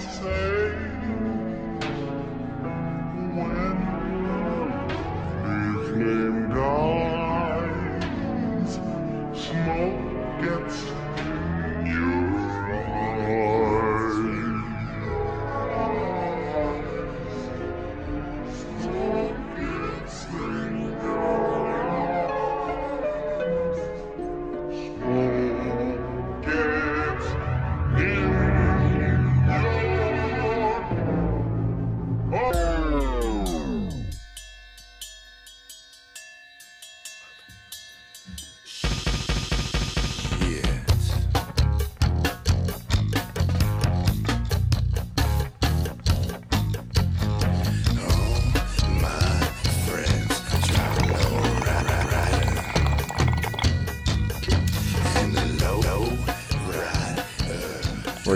say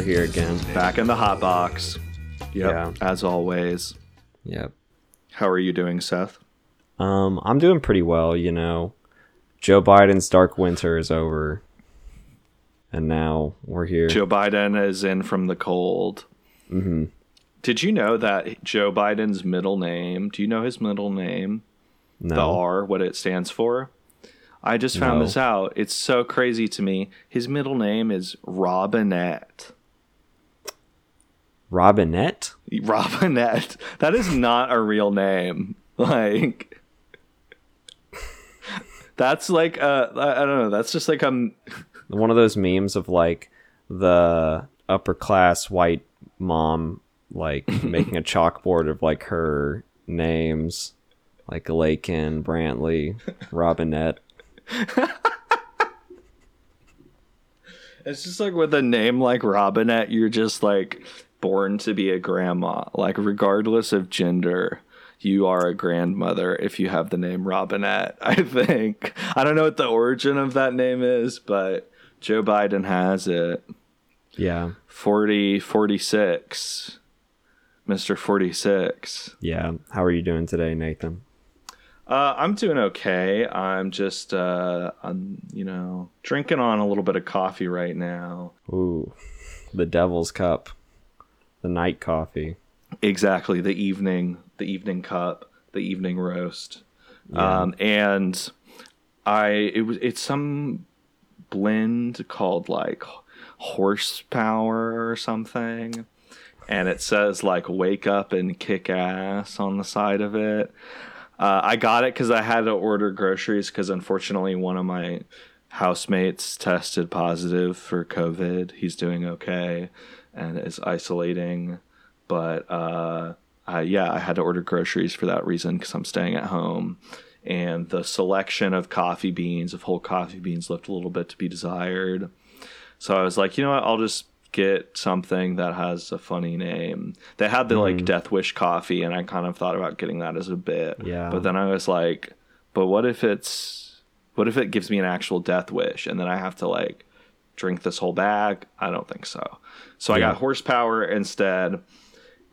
here again. Back in the hot box. Yep. Yeah. As always. Yep. How are you doing, Seth? Um, I'm doing pretty well, you know. Joe Biden's dark winter is over. And now we're here. Joe Biden is in from the cold. hmm Did you know that Joe Biden's middle name? Do you know his middle name? No. The R, what it stands for? I just found No. this out. It's so crazy to me. His middle name is Robinette. Robinette? Robinette. That is not a real name. Like That's like uh I don't know. That's just like um One of those memes of like the upper class white mom like making a chalkboard of like her names like Lakin, Brantley, Robinette. It's just like with a name like Robinette, you're just like born to be a grandma. Like regardless of gender, you are a grandmother if you have the name Robinette. I think. I don't know what the origin of that name is, but Joe Biden has it. Yeah. 40 46. Mr. 46. Yeah. How are you doing today, Nathan? Uh, I'm doing okay. I'm just, uh, I'm, you know, drinking on a little bit of coffee right now. Ooh. The devil's cup. The night coffee. Exactly, the evening, the evening cup, the evening roast. Yeah. Um, and I, it was, it's some blend called like horsepower or something. And it says like wake up and kick ass on the side of it. Uh, I got it because I had to order groceries because unfortunately one of my housemates tested positive for COVID. He's doing okay and is isolating, but uh, I, yeah, I had to order groceries for that reason because I'm staying at home. And the selection of coffee beans, of whole coffee beans, left a little bit to be desired. So I was like, you know what? I'll just get something that has a funny name. They had the like Death Wish coffee, and I kind of thought about getting that as a bit. Yeah. But then I was like, but what if it's what if it gives me an actual death wish and then I have to like drink this whole bag? I don't think so. So I got horsepower instead.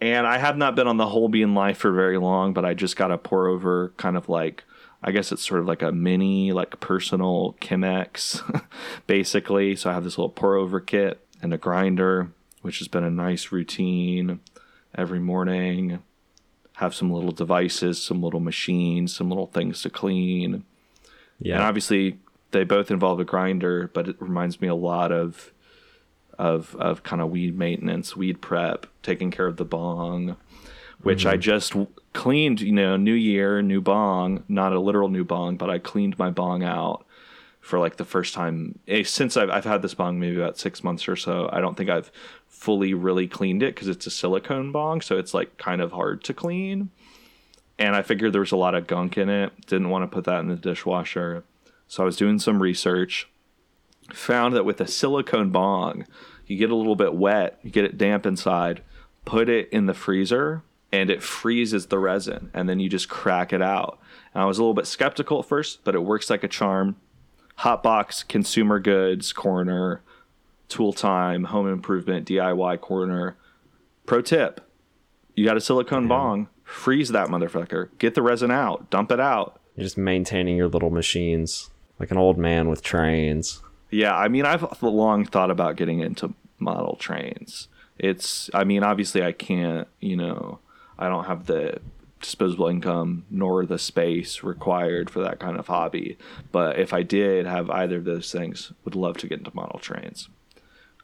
And I have not been on the whole bean life for very long, but I just got a pour over kind of like I guess it's sort of like a mini like personal Chemex basically. So I have this little pour over kit and a grinder, which has been a nice routine every morning. Have some little devices, some little machines, some little things to clean. Yeah. And obviously they both involve a grinder, but it reminds me a lot of of of kind of weed maintenance, weed prep, taking care of the bong, which I just cleaned, you know, new year, new bong, not a literal new bong, but I cleaned my bong out for like the first time eh, since I've, I've had this bong maybe about six months or so. I don't think I've fully really cleaned it because it's a silicone bong, so it's like kind of hard to clean. And I figured there was a lot of gunk in it. Didn't want to put that in the dishwasher. So I was doing some research. Found that with a silicone bong, you get a little bit wet, you get it damp inside, put it in the freezer, and it freezes the resin. And then you just crack it out. And I was a little bit skeptical at first, but it works like a charm. Hotbox Consumer Goods Corner, Tool Time, Home Improvement, DIY Corner. Pro tip you got a silicone bong, freeze that motherfucker, get the resin out, dump it out. You're just maintaining your little machines like an old man with trains. Yeah, I mean, I've long thought about getting into model trains. it's I mean obviously I can't you know I don't have the disposable income nor the space required for that kind of hobby. But if I did have either of those things, would love to get into model trains.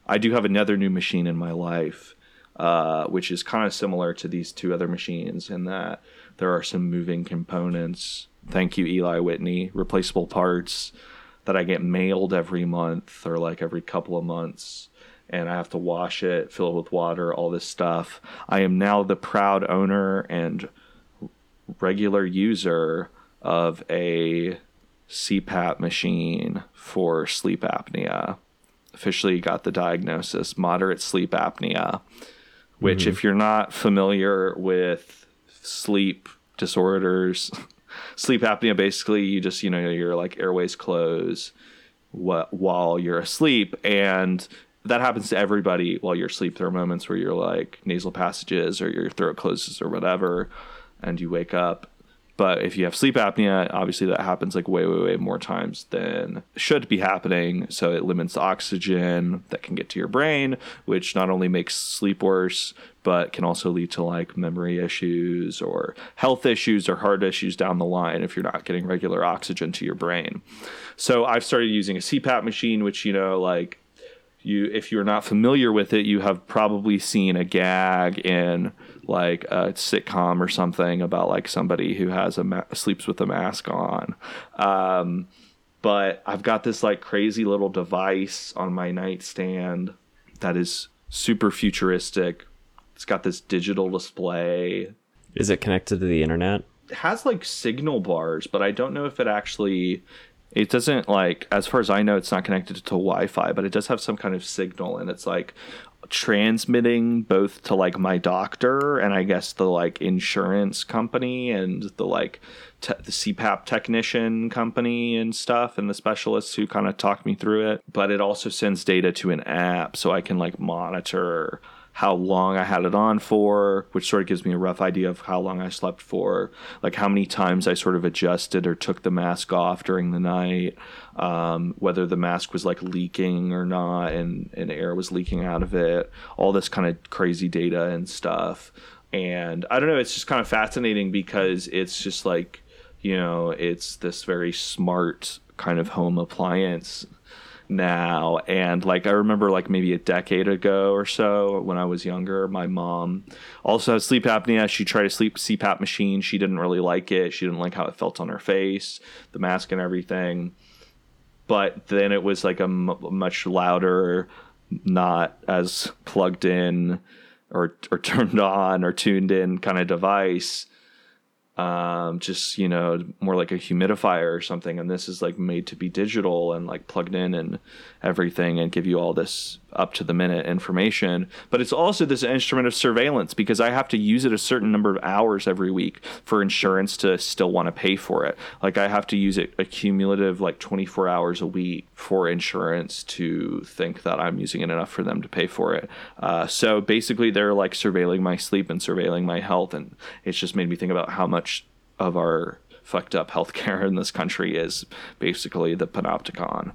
I do have another new machine in my life, uh, which is kind of similar to these two other machines in that there are some moving components. Thank you, Eli Whitney. Replaceable parts that I get mailed every month or like every couple of months. And I have to wash it, fill it with water, all this stuff. I am now the proud owner and regular user of a CPAP machine for sleep apnea. Officially got the diagnosis moderate sleep apnea, which, hmm. if you're not familiar with sleep disorders, sleep apnea basically, you just, you know, your like airways close wh- while you're asleep. And that happens to everybody while you're asleep. There are moments where you're like nasal passages or your throat closes or whatever, and you wake up. But if you have sleep apnea, obviously that happens like way, way, way more times than should be happening. So it limits oxygen that can get to your brain, which not only makes sleep worse, but can also lead to like memory issues or health issues or heart issues down the line if you're not getting regular oxygen to your brain. So I've started using a CPAP machine, which, you know, like you if you're not familiar with it, you have probably seen a gag in like a sitcom or something about like somebody who has a ma- sleeps with a mask on. Um, but I've got this like crazy little device on my nightstand that is super futuristic. It's got this digital display Is it connected to the internet? it has like signal bars, but I don't know if it actually. It doesn't like, as far as I know, it's not connected to Wi-Fi, but it does have some kind of signal, and it's like transmitting both to like my doctor and I guess the like insurance company and the like te- the CPAP technician company and stuff and the specialists who kind of talk me through it. But it also sends data to an app so I can like monitor how long I had it on for, which sort of gives me a rough idea of how long I slept for, like how many times I sort of adjusted or took the mask off during the night, um, whether the mask was like leaking or not, and, and air was leaking out of it, all this kind of crazy data and stuff. And I don't know, it's just kind of fascinating because it's just like, you know, it's this very smart kind of home appliance now. And like i remember like maybe a decade ago or so when i was younger my mom also has sleep apnea. She tried a sleep cpap machine. She didn't really like it. She didn't like how it felt on her face the mask and everything. But then it was like a m- much louder not as plugged in or or turned on or tuned in kind of device um just you know more like a humidifier or something. And this is like made to be digital and like plugged in and everything and give you all this up to the minute information but it's also this instrument of surveillance because i have to use it a certain number of hours every week for insurance to still want to pay for it like i have to use it a cumulative like 24 hours a week for insurance to think that i'm using it enough for them to pay for it uh, so basically they're like surveilling my sleep and surveilling my health and it's just made me think about how much of our fucked up healthcare in this country is basically the panopticon.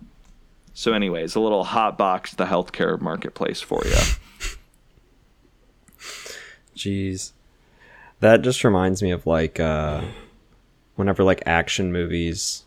So, anyways, a little hot box the healthcare marketplace for you. Jeez. That just reminds me of like uh whenever like action movies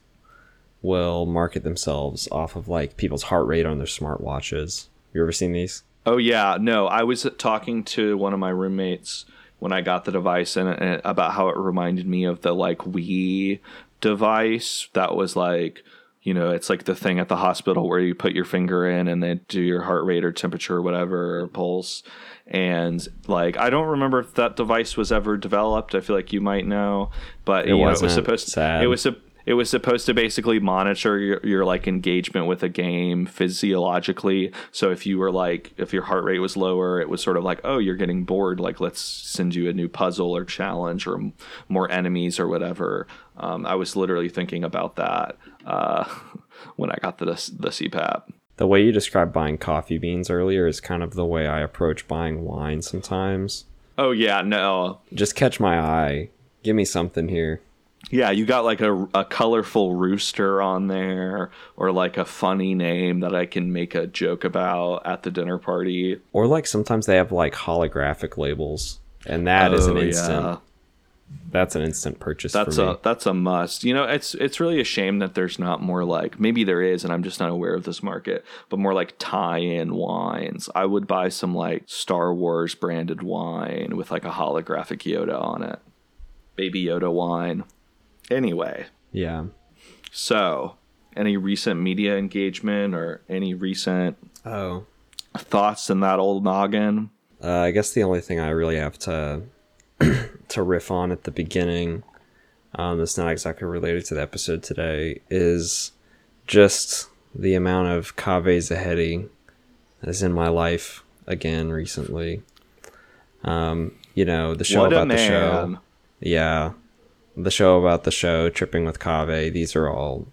will market themselves off of like people's heart rate on their smartwatches. You ever seen these? Oh yeah, no, I was talking to one of my roommates when I got the device and, and about how it reminded me of the like Wii device that was like you know it's like the thing at the hospital where you put your finger in and they do your heart rate or temperature or whatever or pulse. And like i don't remember if that device was ever developed. I feel like you might know. But you know, it was supposed Sad. it was sup- it was supposed to basically monitor your, your like engagement with a game physiologically so if you were like if your heart rate was lower it was sort of like oh you're getting bored like let's send you a new puzzle or challenge or m- more enemies or whatever um, i was literally thinking about that uh, when i got the, the cpap The way you described buying coffee beans earlier is kind of the way I approach buying wine sometimes. oh yeah no Just catch my eye. Give me something here. Yeah, you got like a, a colorful rooster on there, or like a funny name that I can make a joke about at the dinner party. Or like sometimes they have like holographic labels, and that is an Oh, instant. yeah. That's an instant purchase That's for me. a that's a must. You know, it's it's really a shame that there's not more like maybe there is, and I'm just not aware of this market, but more like tie-in wines. I would buy some like Star Wars branded wine with like a holographic Yoda on it, Baby Yoda wine. Anyway, yeah. so any recent media engagement or any recent Oh. thoughts in that old noggin? Uh, I guess the only thing I really have to to riff on at the beginning, um, that's not exactly related to the episode today, is just the amount of Caveh Zahedi that's in my life again recently. Um, you know, the show about the show. Yeah. The show about the show, Tripping with Caveh, these are all,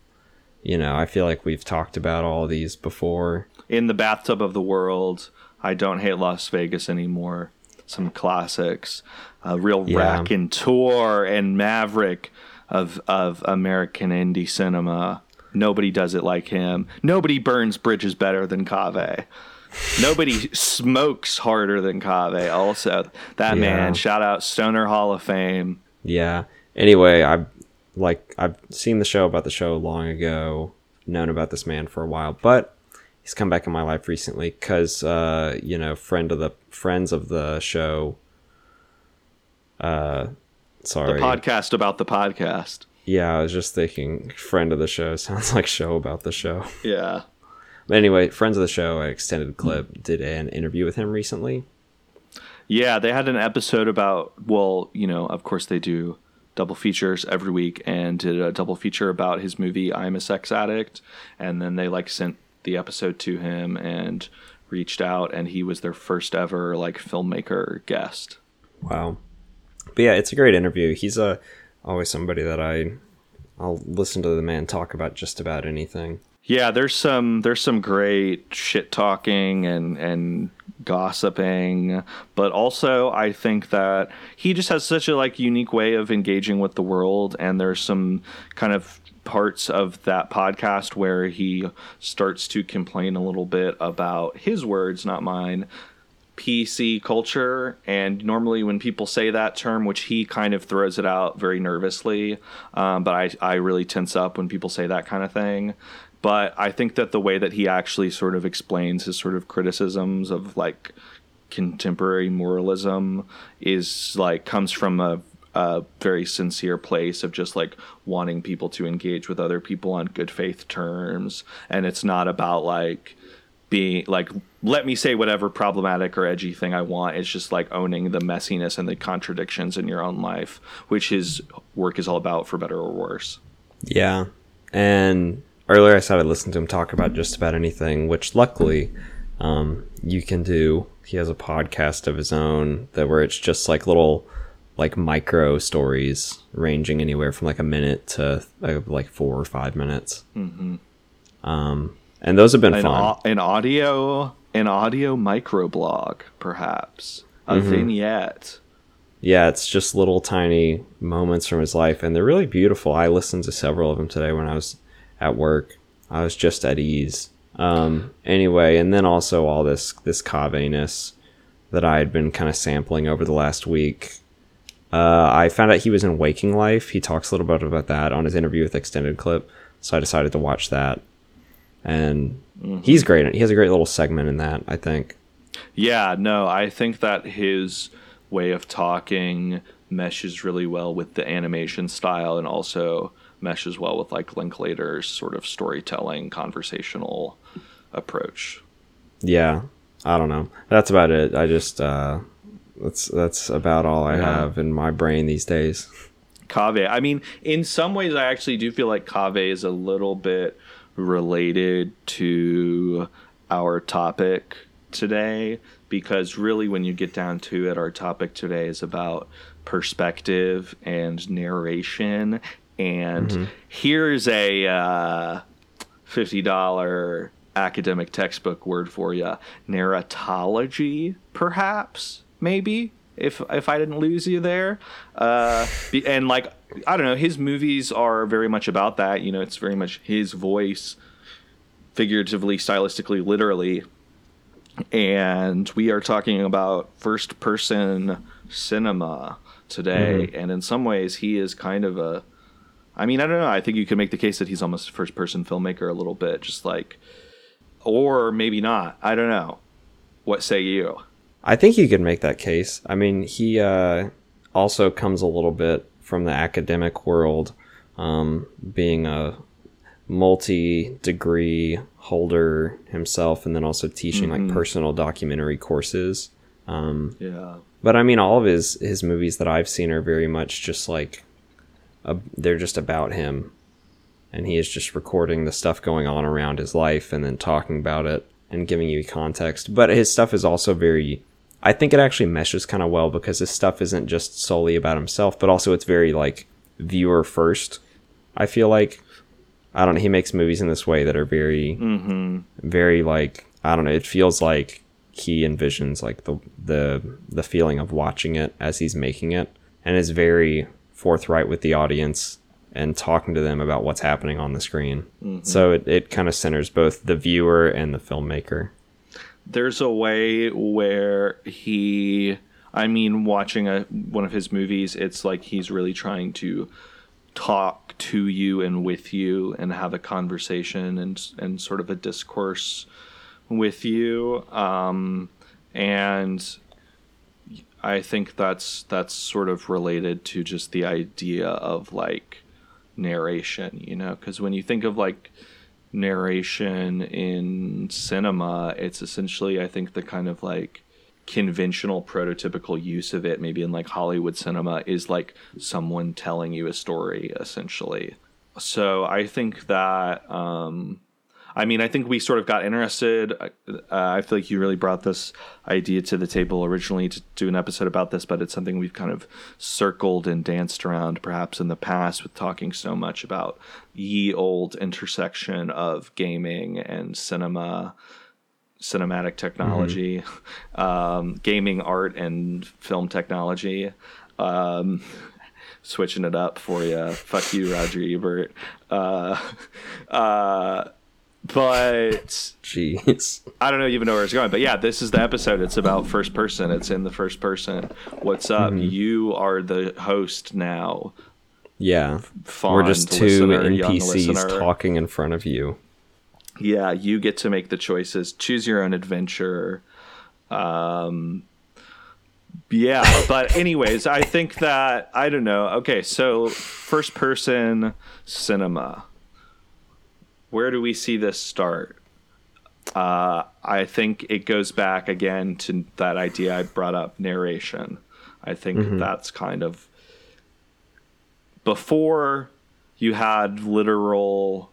you know, I feel like we've talked about all these before. in the bathtub of the world. I don't hate Las Vegas anymore. Some classics, a real Yeah. raconteur and maverick of of American indie cinema. Nobody does it like him. Nobody burns bridges better than Cave. Nobody smokes harder than Cave. Also, that Yeah. man. Shout out Stoner Hall of Fame. Yeah. Anyway, I've like I've seen the show about the show long ago, known about this man for a while, but he's come back in my life recently because uh, you know, friend of the friends of the show. Uh, The podcast about the podcast. yeah, I was just thinking, friend of the show sounds like show about the show. Yeah. But anyway, friends of the show, extended clip, did an interview with him recently. Yeah, they had an episode about well, you know, of course they do double features every week and did a double feature about his movie I'm a Sex Addict and then they like sent the episode to him and reached out and he was their first ever like filmmaker guest. Wow. But yeah, it's a great interview. He's a always somebody that I I'll listen to the man talk about just about anything. Yeah, there's some there's some great shit talking and and gossiping, but also I think that he just has such a like unique way of engaging with the world and there's some kind of parts of that podcast where he starts to complain a little bit about his words, not mine, PC culture. And normally, when people say that term, which he kind of throws it out very nervously, um, but I, I really tense up when people say that kind of thing. But I think that the way that he actually sort of explains his sort of criticisms of like contemporary moralism is like comes from a, a very sincere place of just like wanting people to engage with other people on good faith terms. And it's not about like, being like let me say whatever problematic or edgy thing I want. It's just like owning the messiness and the contradictions in your own life, which his work is all about for better or worse. Yeah. And earlier I said I listened to him talk about just about anything, which luckily um, you can do. He has a podcast of his own that where it's just like little like micro stories ranging anywhere from like a minute to uh, like four or five minutes. Mm-hmm. Um, and those have been An, fun. au- an audio an audio microblog, perhaps. A vignette. yeah, it's just little tiny moments from his life, and they're really beautiful. I listened to several of them today when I was at work. I was just at ease. Um, anyway, and then also all this this Kave-ness that I had been kind of sampling over the last week. Uh, I found out he was in Waking Life. He talks a little bit about that on his interview with Extended Clip, so I decided to watch that. And he's great. He has a great little segment in that. I think. Yeah, no, I think that his way of talking meshes really well with the animation style and also meshes well with like Linklater's sort of storytelling conversational approach. yeah i don't know that's about it i just uh that's that's about all i Yeah. have in my brain these days Kave. I mean, in some ways, I actually do feel like Kave is a little bit related to our topic today because really, when you get down to it, our topic today is about perspective and narration. And here's a uh, $50 academic textbook word for you narratology, perhaps, maybe. if if I didn't lose you there. Uh, and like I don't know, his movies are very much about that. You know, it's very much his voice, figuratively, stylistically, literally. And we are talking about first person cinema today, and in some ways, he is kind of a. I mean, I don't know. I think you could make the case that he's almost a first person filmmaker a little bit, just like, or maybe not. I don't know. What say you? I think you could make that case. I mean, he uh, also comes a little bit from the academic world, um, being a multi degree holder himself, and then also teaching like personal documentary courses. Um, Yeah. but I mean, all of his his movies that I've seen are very much just like they're just about him, and he is just recording the stuff going on around his life and then talking about it and giving you context. But his stuff is also very, I think it actually meshes kind of well because his stuff isn't just solely about himself, but also it's very like viewer first. I feel like I don't know. He makes movies in this way that are very, mm-hmm. very like I don't know. It feels like he envisions like the the the feeling of watching it as he's making it, and is very forthright with the audience and talking to them about what's happening on the screen. So it, it kind of centers both the viewer and the filmmaker. there's a way where he i mean watching a one of his movies it's like he's really trying to talk to you and with you and have a conversation and and sort of a discourse with you um and i think that's that's sort of related to just the idea of like narration you know? Because when you think of like narration in cinema it's essentially i think the kind of like conventional prototypical use of it maybe in like hollywood cinema is like someone telling you a story essentially. So i think that um I mean, I think we sort of got interested. Uh, I feel like you really brought this idea to the table originally to do an episode about this, but it's something we've kind of circled and danced around perhaps in the past with talking so much about ye old intersection of gaming and cinema, cinematic technology, um, gaming art and film technology. Um, switching it up for you. Fuck you, Roger Ebert. Uh, uh, but Jeez. I don't know even know where it's going. But yeah, this is the episode. It's about first person. It's in the first person. What's up? You are the host now. Yeah. Fond We're just two listener, NPCs talking in front of you. Yeah, you get to make the choices. Choose your own adventure. Um, yeah, but anyways, I think that I don't know. Okay, so first person cinema. Where do we see this start? Uh, I think it goes back again to that idea I brought up narration. I think that's kind of before you had literal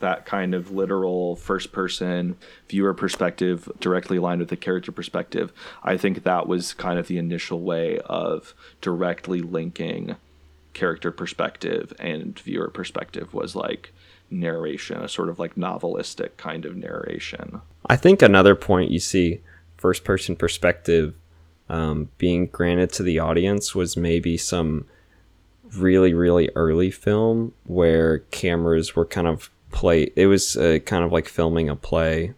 that kind of literal first person viewer perspective directly aligned with the character perspective i think that was kind of the initial way of directly linking character perspective and viewer perspective was like narration a sort of like novelistic kind of narration I think another point you see first person perspective um, being granted to the audience was maybe some really, really early film where cameras were kind of play. It was uh, kind of like filming a play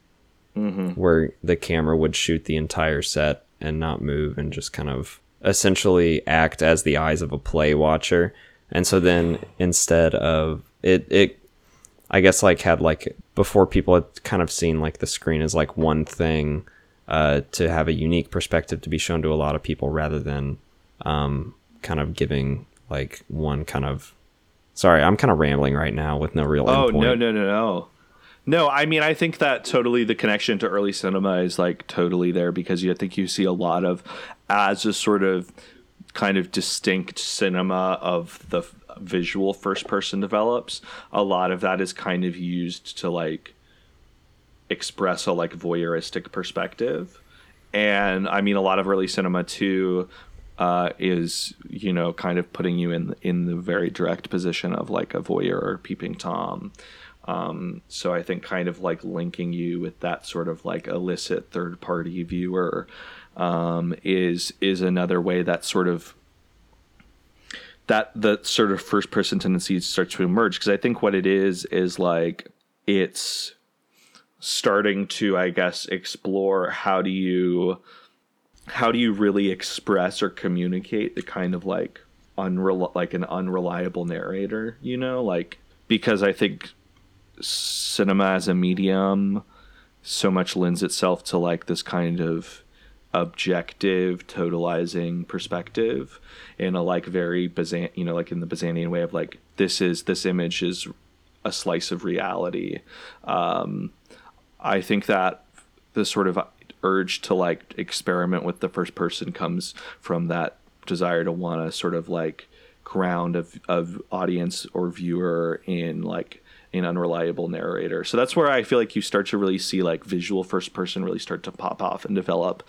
where the camera would shoot the entire set and not move and just kind of essentially act as the eyes of a play watcher. And so then instead of it, it I guess like had like before people had kind of seen like the screen as like one thing uh, to have a unique perspective to be shown to a lot of people rather than um, kind of giving like one kind of sorry I'm kind of rambling right now with no real Oh endpoint. no no no no. No, I mean I think that totally the connection to early cinema is like totally there because you I think you see a lot of as a sort of kind of distinct cinema of the visual first person develops, a lot of that is kind of used to like express a like voyeuristic perspective. And I mean a lot of early cinema too uh, is you know kind of putting you in in the very direct position of like a voyeur or peeping tom Um, so I think kind of like linking you with that sort of like illicit third party viewer um, is is another way that sort of that the sort of first person tendency starts to emerge. Because I think what it is is like it's starting to I guess explore how do you how do you really express or communicate the kind of like unrel- like an unreliable narrator, you know, like because I think cinema as a medium so much lends itself to like this kind of objective totalizing perspective in a like very Bazin you know like in the Bazinian way of like this is this image is a slice of reality. Um I think that the sort of urge to like experiment with the first person comes from that desire to want to sort of like ground of of audience or viewer in like an unreliable narrator. So that's where I feel like you start to really see like visual first person really start to pop off and develop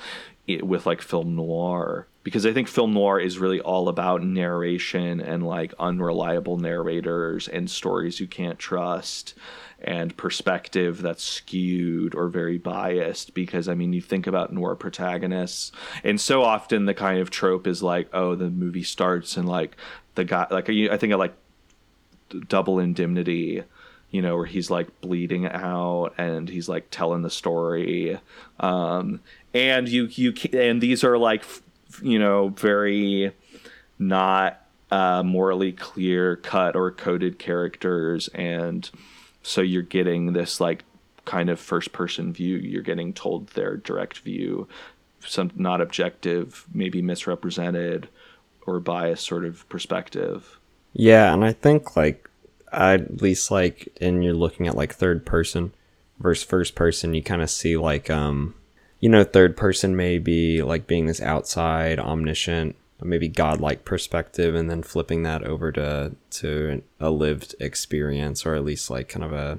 it with like film noir because I think film noir is really all about narration and like unreliable narrators and stories you can't trust and perspective that's skewed or very biased because I mean you think about noir protagonists and so often the kind of trope is like oh the movie starts and like the guy like I think of like double indemnity you know where he's like bleeding out and he's like telling the story. Um and you you and these are like you know very not uh morally clear cut or coded characters. And so you're getting this like kind of first person view. You're getting told their direct view. Some not objective maybe misrepresented or biased sort of perspective. Yeah, and I think like at least like and you're looking at like third person versus first person, you kind of see like um you know third person may be like being this outside omniscient maybe godlike perspective and then flipping that over to to a lived experience or at least like kind of a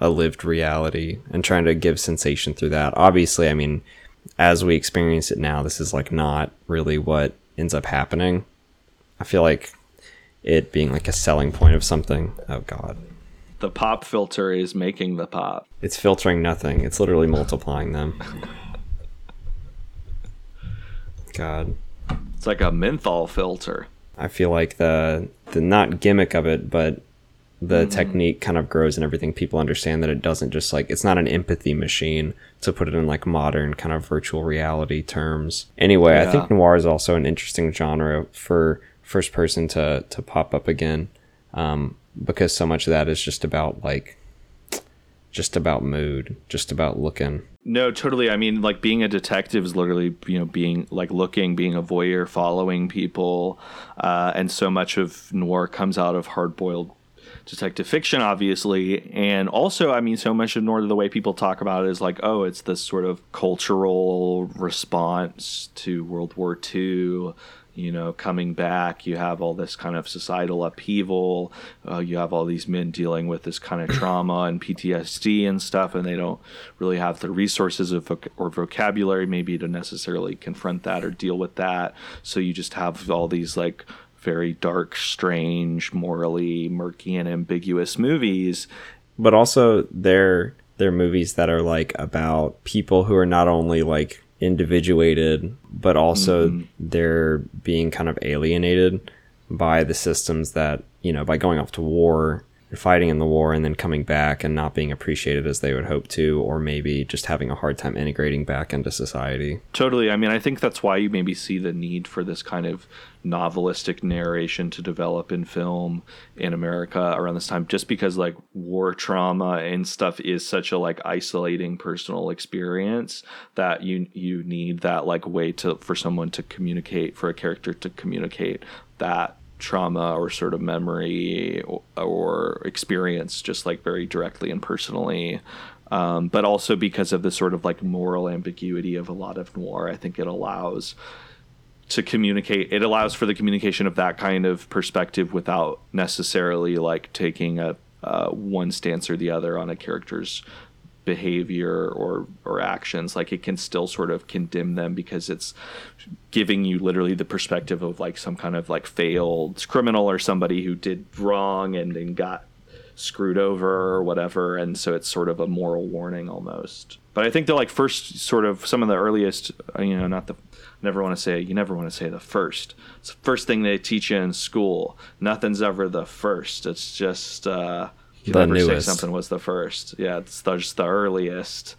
a lived reality and trying to give sensation through that. Obviously i mean as we experience it now this is like not really what ends up happening. I feel like it being like a selling point of something. Oh god. The pop filter is making the pop. It's filtering nothing. It's literally multiplying them. God. It's like a menthol filter. I feel like the the not gimmick of it, but the mm-hmm. technique kind of grows and everything. People understand that it doesn't just like it's not an empathy machine to put it in like modern kind of virtual reality terms. Anyway, I think noir is also an interesting genre for first person to to pop up again, um, because so much of that is just about like just about mood, just about looking. No, totally. I mean, like being a detective is literally, you know, being like looking, being a voyeur, following people, uh, and so much of noir comes out of hard-boiled detective fiction, obviously, and also, I mean, so much of noir, the way people talk about it is like, oh, it's this sort of cultural response to World War II. You know, coming back, you have all this kind of societal upheaval. Uh, you have all these men dealing with this kind of trauma and PTSD and stuff, and they don't really have the resources of voc- or vocabulary maybe to necessarily confront that or deal with that. So you just have all these like very dark, strange, morally murky and ambiguous movies. but also they're they're movies that are like about people who are not only like individuated but also mm-hmm. they're being kind of alienated by the systems that you know by going off to war and fighting in the war and then coming back and not being appreciated as they would hope to or maybe just having a hard time integrating back into society Totally. I mean, I think that's why you maybe see the need for this kind of novelistic narration to develop in film in America around this time, just because like war trauma and stuff is such a like isolating personal experience that you you need that like way to for someone to communicate for a character to communicate that trauma or sort of memory or, or experience just like very directly and personally. Um, but also because of the sort of like moral ambiguity of a lot of noir i think it allows to communicate it allows for the communication of that kind of perspective without necessarily like taking a uh, one stance or the other on a character's behavior or or actions like it can still sort of condemn them because it's giving you literally the perspective of like some kind of like failed criminal or somebody who did wrong and then got screwed over or whatever, and so it's sort of a moral warning almost. But I think the like first sort of some of the earliest, uh, you know, not the never want to say you never want to say the first. It's the first thing they teach you in school. Nothing's ever the first. It's just uh, The never say something was the first. Yeah, it's the, just the earliest.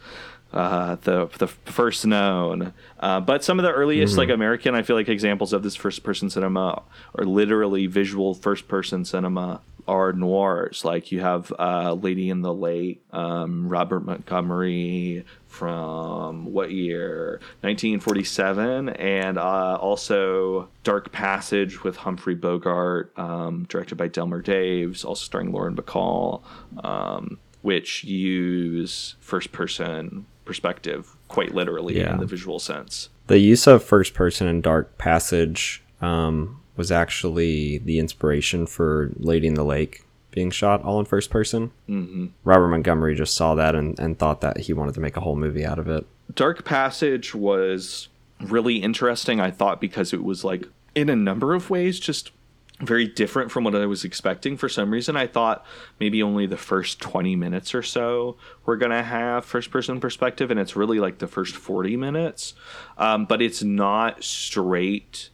Uh, the the first known, uh, but some of the earliest like American, I feel like examples of this first person cinema or literally visual first person cinema are noirs. Like you have uh, Lady in the Lake, um, Robert Montgomery from what year? 1947, and uh, also Dark Passage with Humphrey Bogart, um, directed by Delmer Daves, also starring Lauren Bacall, um, which use first person perspective quite literally Yeah. in the visual sense. The use of first person in Dark Passage um, was actually the inspiration for Lady in the Lake being shot all in first person. Mm-hmm. Robert Montgomery just saw that and, and thought that he wanted to make a whole movie out of it. Dark Passage was really interesting, I thought, because it was like, in a number of ways, just very different from what I was expecting. For some reason, I thought maybe only the first 20 minutes or so were going to have first person perspective, and it's really like the first 40 minutes. Um, but it's not straight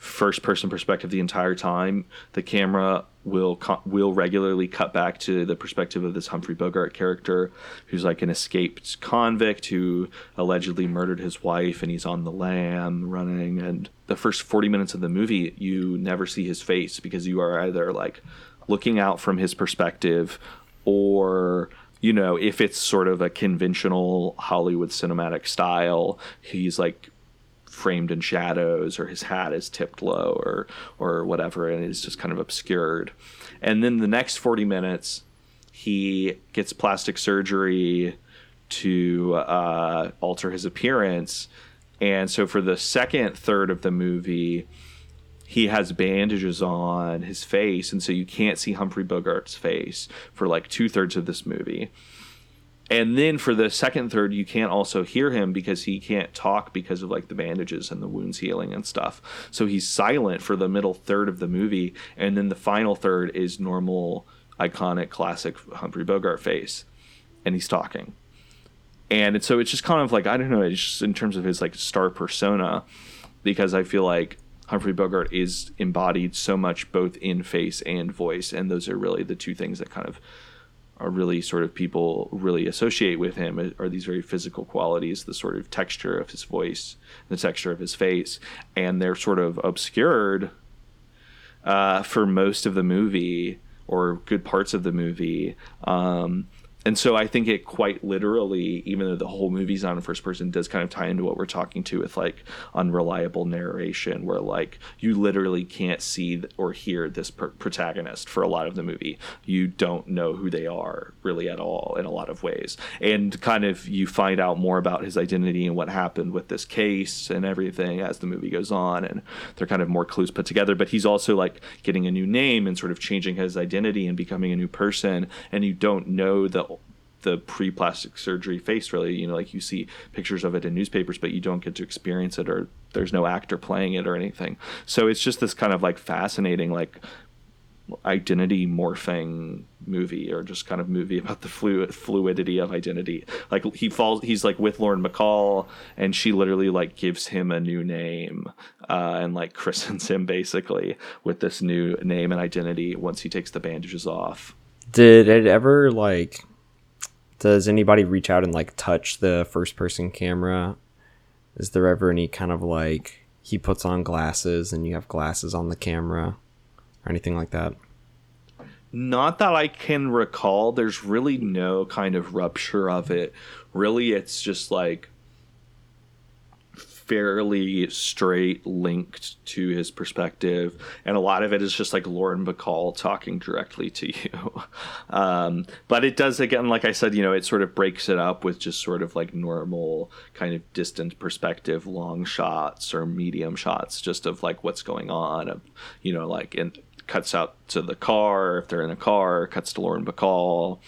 first person perspective the entire time. The camera will co- will regularly cut back to the perspective of this Humphrey Bogart character, who's like an escaped convict who allegedly murdered his wife, and he's on the lam running. And the first forty minutes of the movie, you never see his face because you are either like looking out from his perspective, or you know, if it's sort of a conventional Hollywood cinematic style, he's like framed in shadows or his hat is tipped low or or whatever and it's just kind of obscured. And then the next 40 minutes he gets plastic surgery to uh, alter his appearance. And so for the second third of the movie he has bandages on his face. And so you can't see humphrey bogart's face for like two-thirds of this movie and then for the second third you can't also hear him because he can't talk because of like the bandages and the wounds healing and stuff. So he's silent for the middle third of the movie and then the final third is normal iconic classic humphrey bogart face and he's talking. And so it's just kind of like i don't know it's just in terms of his like star persona because i feel like humphrey bogart is embodied so much both in face and voice and those are really the two things that kind of are really sort of people really associate with him are these very physical qualities, the sort of texture of his voice, the texture of his face, and they're sort of obscured uh, for most of the movie or good parts of the movie. Um, and so I think it quite literally, even though the whole movie's not in first person, does kind of tie into what we're talking to with like unreliable narration, where like you literally can't see or hear this protagonist for a lot of the movie. You don't know who they are really at all in a lot of ways, and kind of you find out more about his identity and what happened with this case and everything as the movie goes on, and they're kind of more clues put together. But he's also like getting a new name and sort of changing his identity and becoming a new person, and you don't know the the pre-plastic surgery face really. You know like you see pictures of it in newspapers but you don't get to experience it or there's no actor playing it or anything. So it's just this kind of like fascinating like identity morphing movie or just kind of movie about the fluid fluidity of identity. Like he falls he's like with lauren bacall and she literally like gives him a new name uh, and like christens him basically with this new name and identity once he takes the bandages off. Did it ever like? Does anybody reach out and like touch the first person camera? Is there ever any kind of like he puts on glasses and you have glasses on the camera or anything like that? Not that I can recall. There's really no kind of rupture of it. Really, it's just like fairly straight linked to his perspective. And a lot of it is just like Lauren Bacall talking directly to you. um, but it does, again, like I said, you know, it sort of breaks it up with just sort of like normal kind of distant perspective, long shots or medium shots, just of like what's going on. Of, you know, like, and cuts out to the car if they're in a car, cuts to Lauren Bacall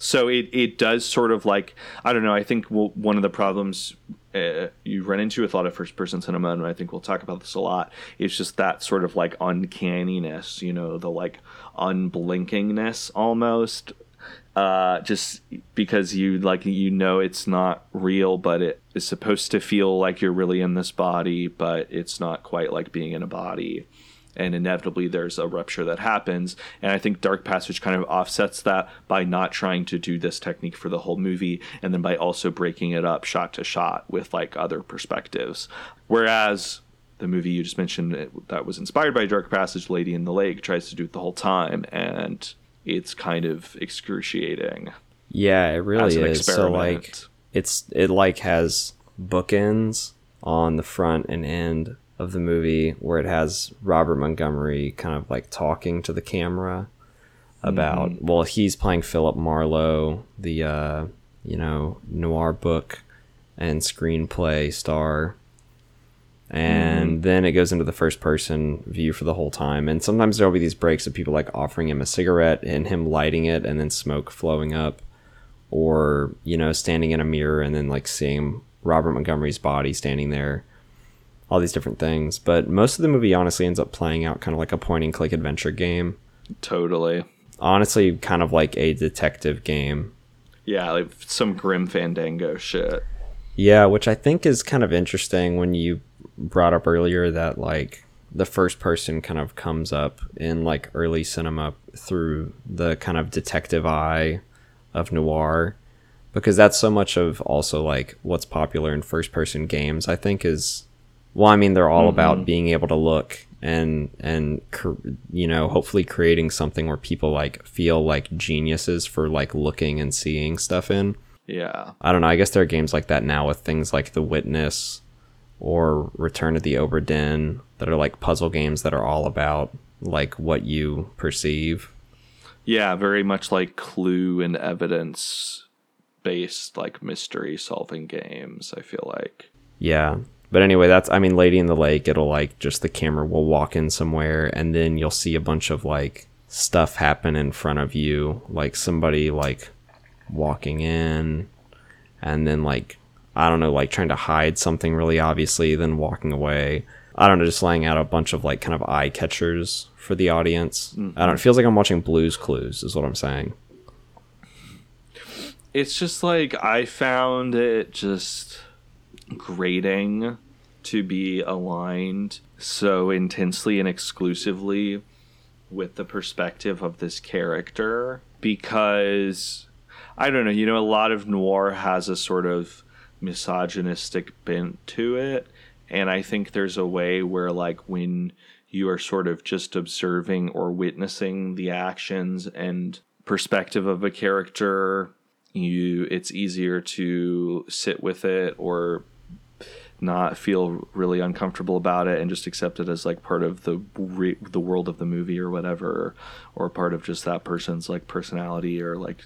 so it, it does sort of like i don't know i think one of the problems uh, you run into with a lot of first person cinema, and I think we'll talk about this a lot. It's just that sort of like uncanniness, you know, the like unblinkingness almost. Uh, just because you like you know it's not real, but it is supposed to feel like you're really in this body, but it's not quite like being in a body and inevitably there's a rupture that happens. And i think dark passage kind of offsets that by not trying to do this technique for the whole movie and then by also breaking it up shot to shot with like other perspectives. Whereas the movie you just mentioned that was inspired by dark passage lady in the lake tries to do it the whole time and it's kind of excruciating. Yeah, it really is. So like it's it like has bookends on the front and end of the movie where it has Robert Montgomery kind of like talking to the camera about Mm-hmm. well he's playing Philip Marlowe, the uh you know noir book and screenplay star and Mm-hmm. then it goes into the first person view for the whole time and sometimes there'll be these breaks of people like offering him a cigarette and him lighting it and then smoke flowing up or you know standing in a mirror and then like seeing robert montgomery's body standing there all these different things. But most of the movie honestly ends up playing out kind of like a point and click adventure game. Totally. Honestly kind of like a detective game. Yeah like some grim fandango shit. Yeah, which I think is kind of interesting when you brought up earlier that like the first person kind of comes up in like early cinema through the kind of detective eye of noir. Because that's so much of also like what's popular in first person games I think is well I mean they're all about mm-hmm. being able to look and and you know hopefully creating something where people like feel like geniuses for like looking and seeing stuff in yeah I don't know. I guess there are games like that now with things like The Witness or Return of the Obra Dinn that are like puzzle games that are all about like what you perceive. Yeah, very much like clue and evidence based like mystery solving games, I feel like. Yeah. But anyway, that's I mean Lady in the Lake, it'll like just the camera will walk in somewhere and then you'll see a bunch of like stuff happen in front of you, like somebody like walking in and then like I don't know, like trying to hide something really obviously, then walking away. I don't know, just laying out a bunch of like kind of eye catchers for the audience. Mm-hmm. I don't. It feels like I'm watching Blue's Clues, is what I'm saying. It's just like I found it just grating to be aligned so intensely and exclusively with the perspective of this character because I don't know, you know, a lot of noir has a sort of misogynistic bent to it. And I think there's a way where, like, when you are sort of just observing or witnessing the actions and perspective of a character, you it's easier to sit with it or not feel really uncomfortable about it and just accept it as like part of the re- the world of the movie or whatever or part of just that person's like personality or like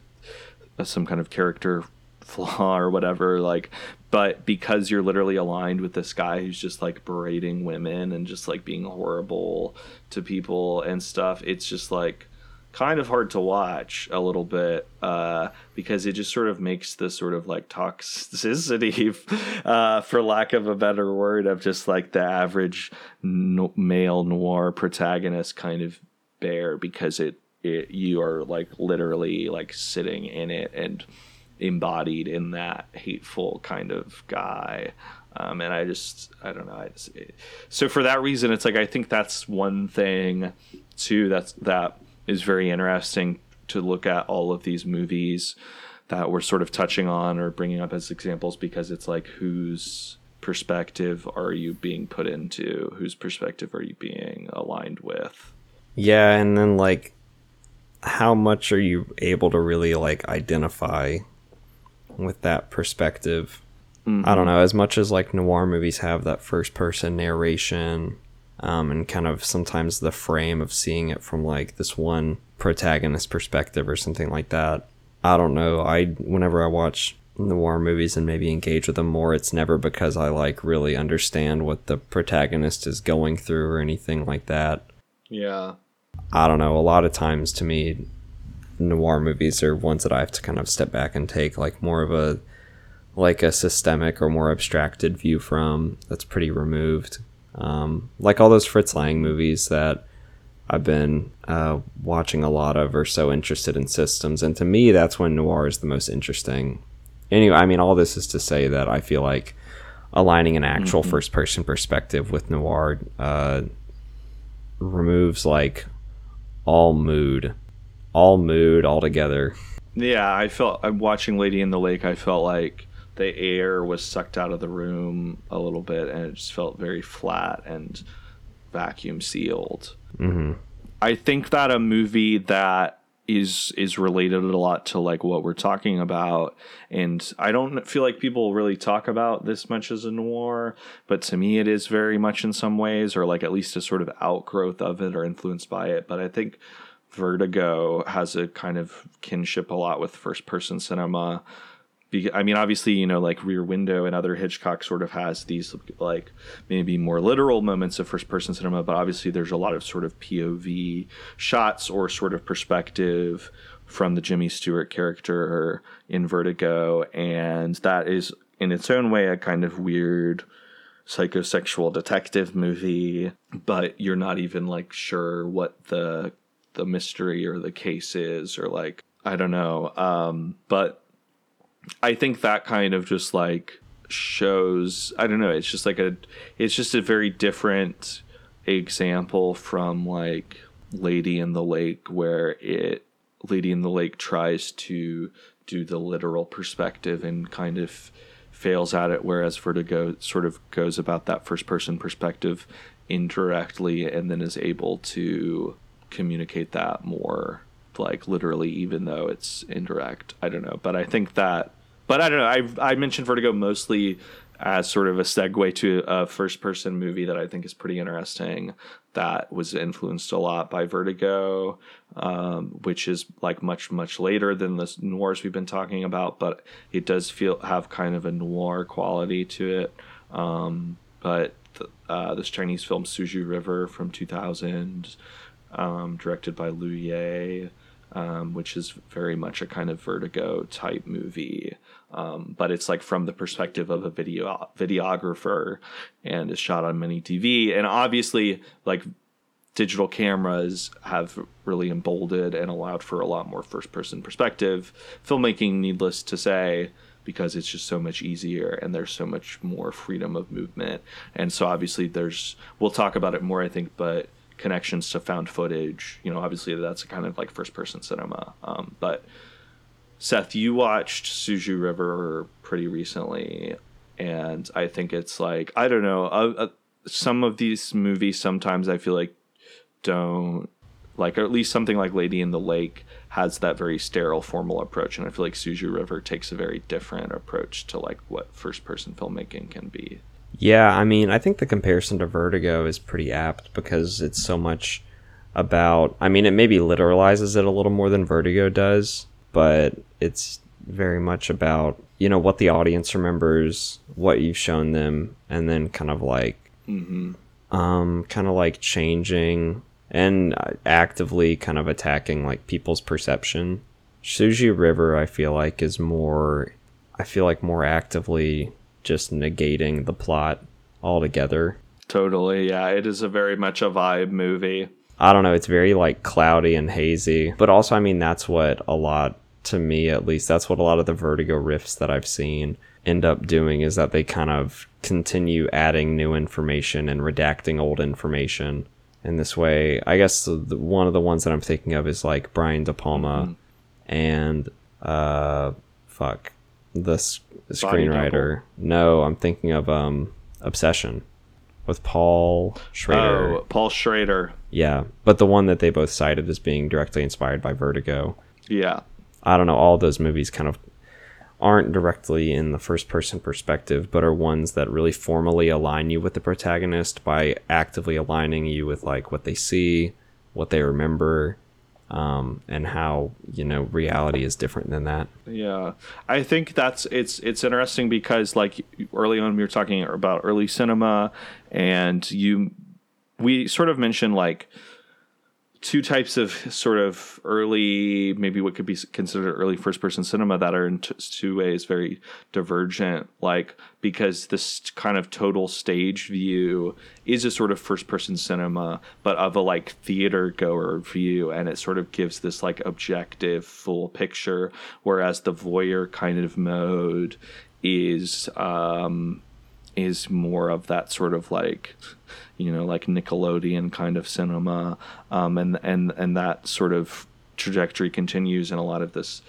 uh, some kind of character flaw or whatever like but because you're literally aligned with this guy who's just like berating women and just like being horrible to people and stuff it's just like kind of hard to watch a little bit uh, because it just sort of makes the sort of like toxicity, uh, for lack of a better word, of just like the average no- male noir protagonist kind of bear because it, it you are like literally like sitting in it and embodied in that hateful kind of guy. Um, and I just, I don't know. I just, it, so for that reason, it's like I think that's one thing too. That's that is very interesting to look at all of these movies that we're sort of touching on or bringing up as examples because it's like whose perspective are you being put into? Whose perspective are you being aligned with? Yeah, and then like how much are you able to really like identify with that perspective? I don't mm-hmm. know, as much as like noir movies have that first person narration um, and kind of sometimes the frame of seeing it from like this one protagonist perspective or something like that. I don't know. I whenever I watch noir movies and maybe engage with them more, it's never because I like really understand what the protagonist is going through or anything like that. Yeah. I don't know. A lot of times to me, noir movies are ones that I have to kind of step back and take like more of a like a systemic or more abstracted view from that's pretty removed. Um, like all those Fritz Lang movies that I've been uh, watching a lot of are so interested in systems. And to me, that's when noir is the most interesting. Anyway, I mean, all this is to say that I feel like aligning an actual first person perspective with noir uh, removes like all mood, all mood altogether. Yeah, I felt I'm watching Lady in the Lake. I felt like the air was sucked out of the room a little bit, and it just felt very flat and vacuum sealed. hmm I think that a movie that is is related a lot to like what we're talking about and I don't feel like people really talk about this much as a noir but to me it is very much in some ways or like at least a sort of outgrowth of it or influenced by it but I think Vertigo has a kind of kinship a lot with first person cinema I mean, obviously, you know, like Rear Window and other Hitchcock sort of has these like maybe more literal moments of first person cinema, but obviously there's a lot of sort of POV shots or sort of perspective from the Jimmy Stewart character in Vertigo, and that is in its own way a kind of weird psychosexual detective movie, but you're not even like sure what the the mystery or the case is or like I don't know. Um, but I think that kind of just like shows I don't know, it's just like a it's just a very different example from like Lady in the Lake where it Lady in the Lake tries to do the literal perspective and kind of fails at it whereas Vertigo sort of goes about that first person perspective indirectly and then is able to communicate that more like literally even though it's indirect. I don't know but i think that but i don't know i i mentioned vertigo mostly as sort of a segue to a first person movie that i think is pretty interesting that was influenced a lot by vertigo um, which is like much much later than the noirs we've been talking about but it does feel have kind of a noir quality to it. Um, but uh, this chinese film Suzhou River from 2000 um, directed by Liu Ye, um, which is very much a kind of vertigo type movie. Um, but it's like from the perspective of a video videographer and is shot on MiniDV. And obviously, like digital cameras have really emboldened and allowed for a lot more first person perspective filmmaking needless to say because it's just so much easier and there's so much more freedom of movement and so obviously there's we'll talk about it more i think but connections to found footage. You know obviously that's a kind of like first person cinema. Um, but seth you watched Suzhou River pretty recently and i think it's like i don't know uh, uh, some of these movies sometimes i feel like don't like or at least something like lady in the lake has that very sterile formal approach and i feel like Suzhou River takes a very different approach to like what first person filmmaking can be Yeah, I mean, I think the comparison to Vertigo is pretty apt because it's so much about. I mean, it maybe literalizes it a little more than Vertigo does, but it's very much about, you know, what the audience remembers, what you've shown them, and then kind of like, um, kind of like changing and actively kind of attacking like people's perception. Suzhou River, I feel like, is more. I feel like more actively just negating the plot altogether. totally yeah it is a very much a vibe movie I don't know, it's very like cloudy and hazy. But also, I mean, that's what a lot, to me at least, that's what a lot of the Vertigo riffs that I've seen end up doing is that they kind of continue adding new information and redacting old information. In this way, I guess the, the, one of the ones that I'm thinking of is like Brian De Palma and, uh, fuck, the screenwriter. No, I'm thinking of, um, Obsession with Paul Schrader. oh paul schrader Yeah, but the one that they both cited as being directly inspired by Vertigo. yeah I don't know, all those movies kind of aren't directly in the first person perspective, but are ones that really formally align you with the protagonist by actively aligning you with like what they see, what they remember, um, and how, you know, reality is different than that. Yeah, I think that's it's it's interesting because like early on we were talking about early cinema, and you we sort of mentioned like two types of sort of early, maybe what could be considered early first person cinema that are in t- two ways very divergent. Like, because this kind of total stage view is a sort of first person cinema, but of a like theater goer view. And it sort of gives this like objective full picture. Whereas the voyeur kind of mode is, um, is more of that sort of like you know like Nickelodeon kind of cinema um, and and and that sort of trajectory continues in a lot of this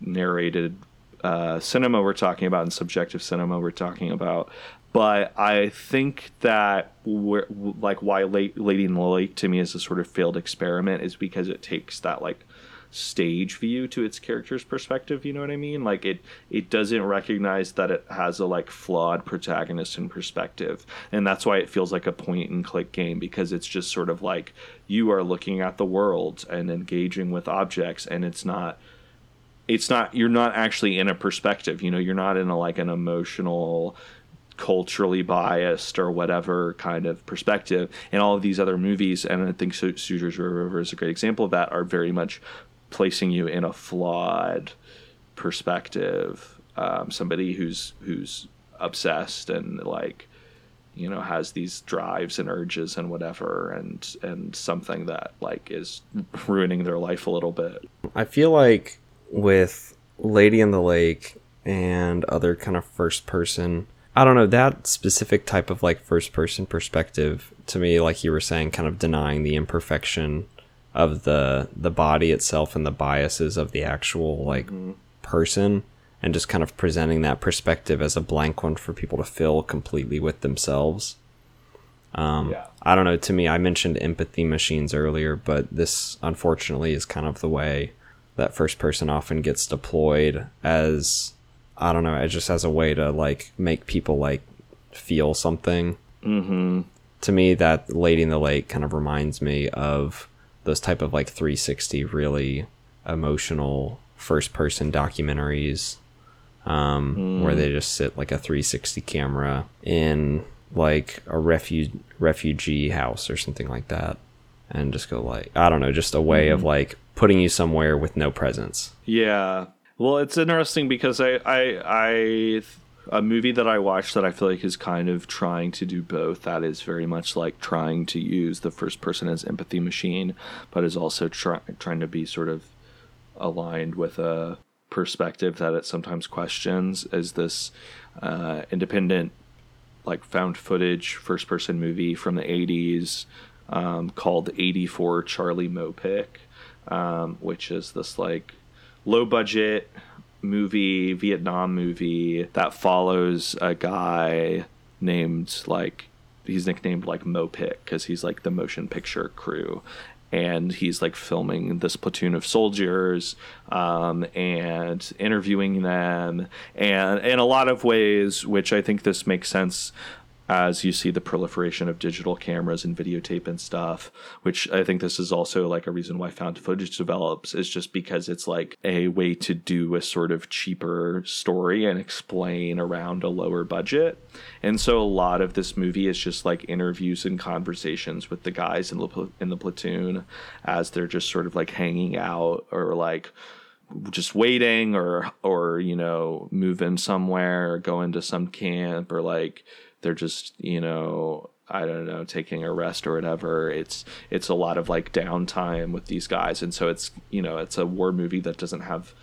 narrated uh, cinema we're talking about and subjective cinema we're talking about. But I think that like why Lady in the Lake to me is a sort of failed experiment is because it takes that like stage view to its character's perspective you know what i mean? Like it it doesn't recognize that it has a like flawed protagonist and perspective. And that's why it feels like a point and click game because it's just sort of like you are looking at the world and engaging with objects and it's not it's not you're not actually in a perspective you know? You're not in a like an emotional culturally biased or whatever kind of perspective. And all of these other movies and i think Su- Suzhou River is a great example of that are very much placing you in a flawed perspective. Um, somebody who's who's obsessed and like you know has these drives and urges and whatever and and something that like is ruining their life a little bit. I feel like with Lady in the Lake and other kind of first person, I don't know, that specific type of like first person perspective to me, like you were saying, kind of denying the imperfection of the the body itself and the biases of the actual like person and just kind of presenting that perspective as a blank one for people to fill completely with themselves. Um, Yeah. I don't know. To me, I mentioned empathy machines earlier, but this unfortunately is kind of the way that first person often gets deployed as I don't know, as just as a way to like make people like feel something. Mm-hmm. To me, that Lady in the Lake kind of reminds me of those type of like 360 really emotional first person documentaries um, where they just sit like a 360 camera in like a refu- refugee house or something like that and just go like i don't know just a way of like putting you somewhere with no presence. Yeah. Well, it's interesting because I, I, I, a movie that I watched that I feel like is kind of trying to do both. That is very much like trying to use the first person as empathy machine, but is also try, trying to be sort of aligned with a perspective that it sometimes questions. Is this uh, independent, like found footage first person movie from the '80s um, called '84 Charlie Mopic, um, which is this like low budget movie, Vietnam movie that follows a guy named like he's nicknamed like Mopic because he's like the motion picture crew. And he's like filming this platoon of soldiers um, and interviewing them, and in a lot of ways, which I think this makes sense as you see the proliferation of digital cameras and videotape and stuff, which I think this is also like a reason why found footage develops, is just because it's like a way to do a sort of cheaper story and explain around a lower budget. And so a lot of this movie is just like interviews and conversations with the guys in the, in the platoon as they're just sort of like hanging out or like just waiting or or you know moving somewhere or going to some camp or like they're just you know I don't know taking a rest or whatever. It's it's a lot of like downtime with these guys, and so it's you know it's a war movie that doesn't have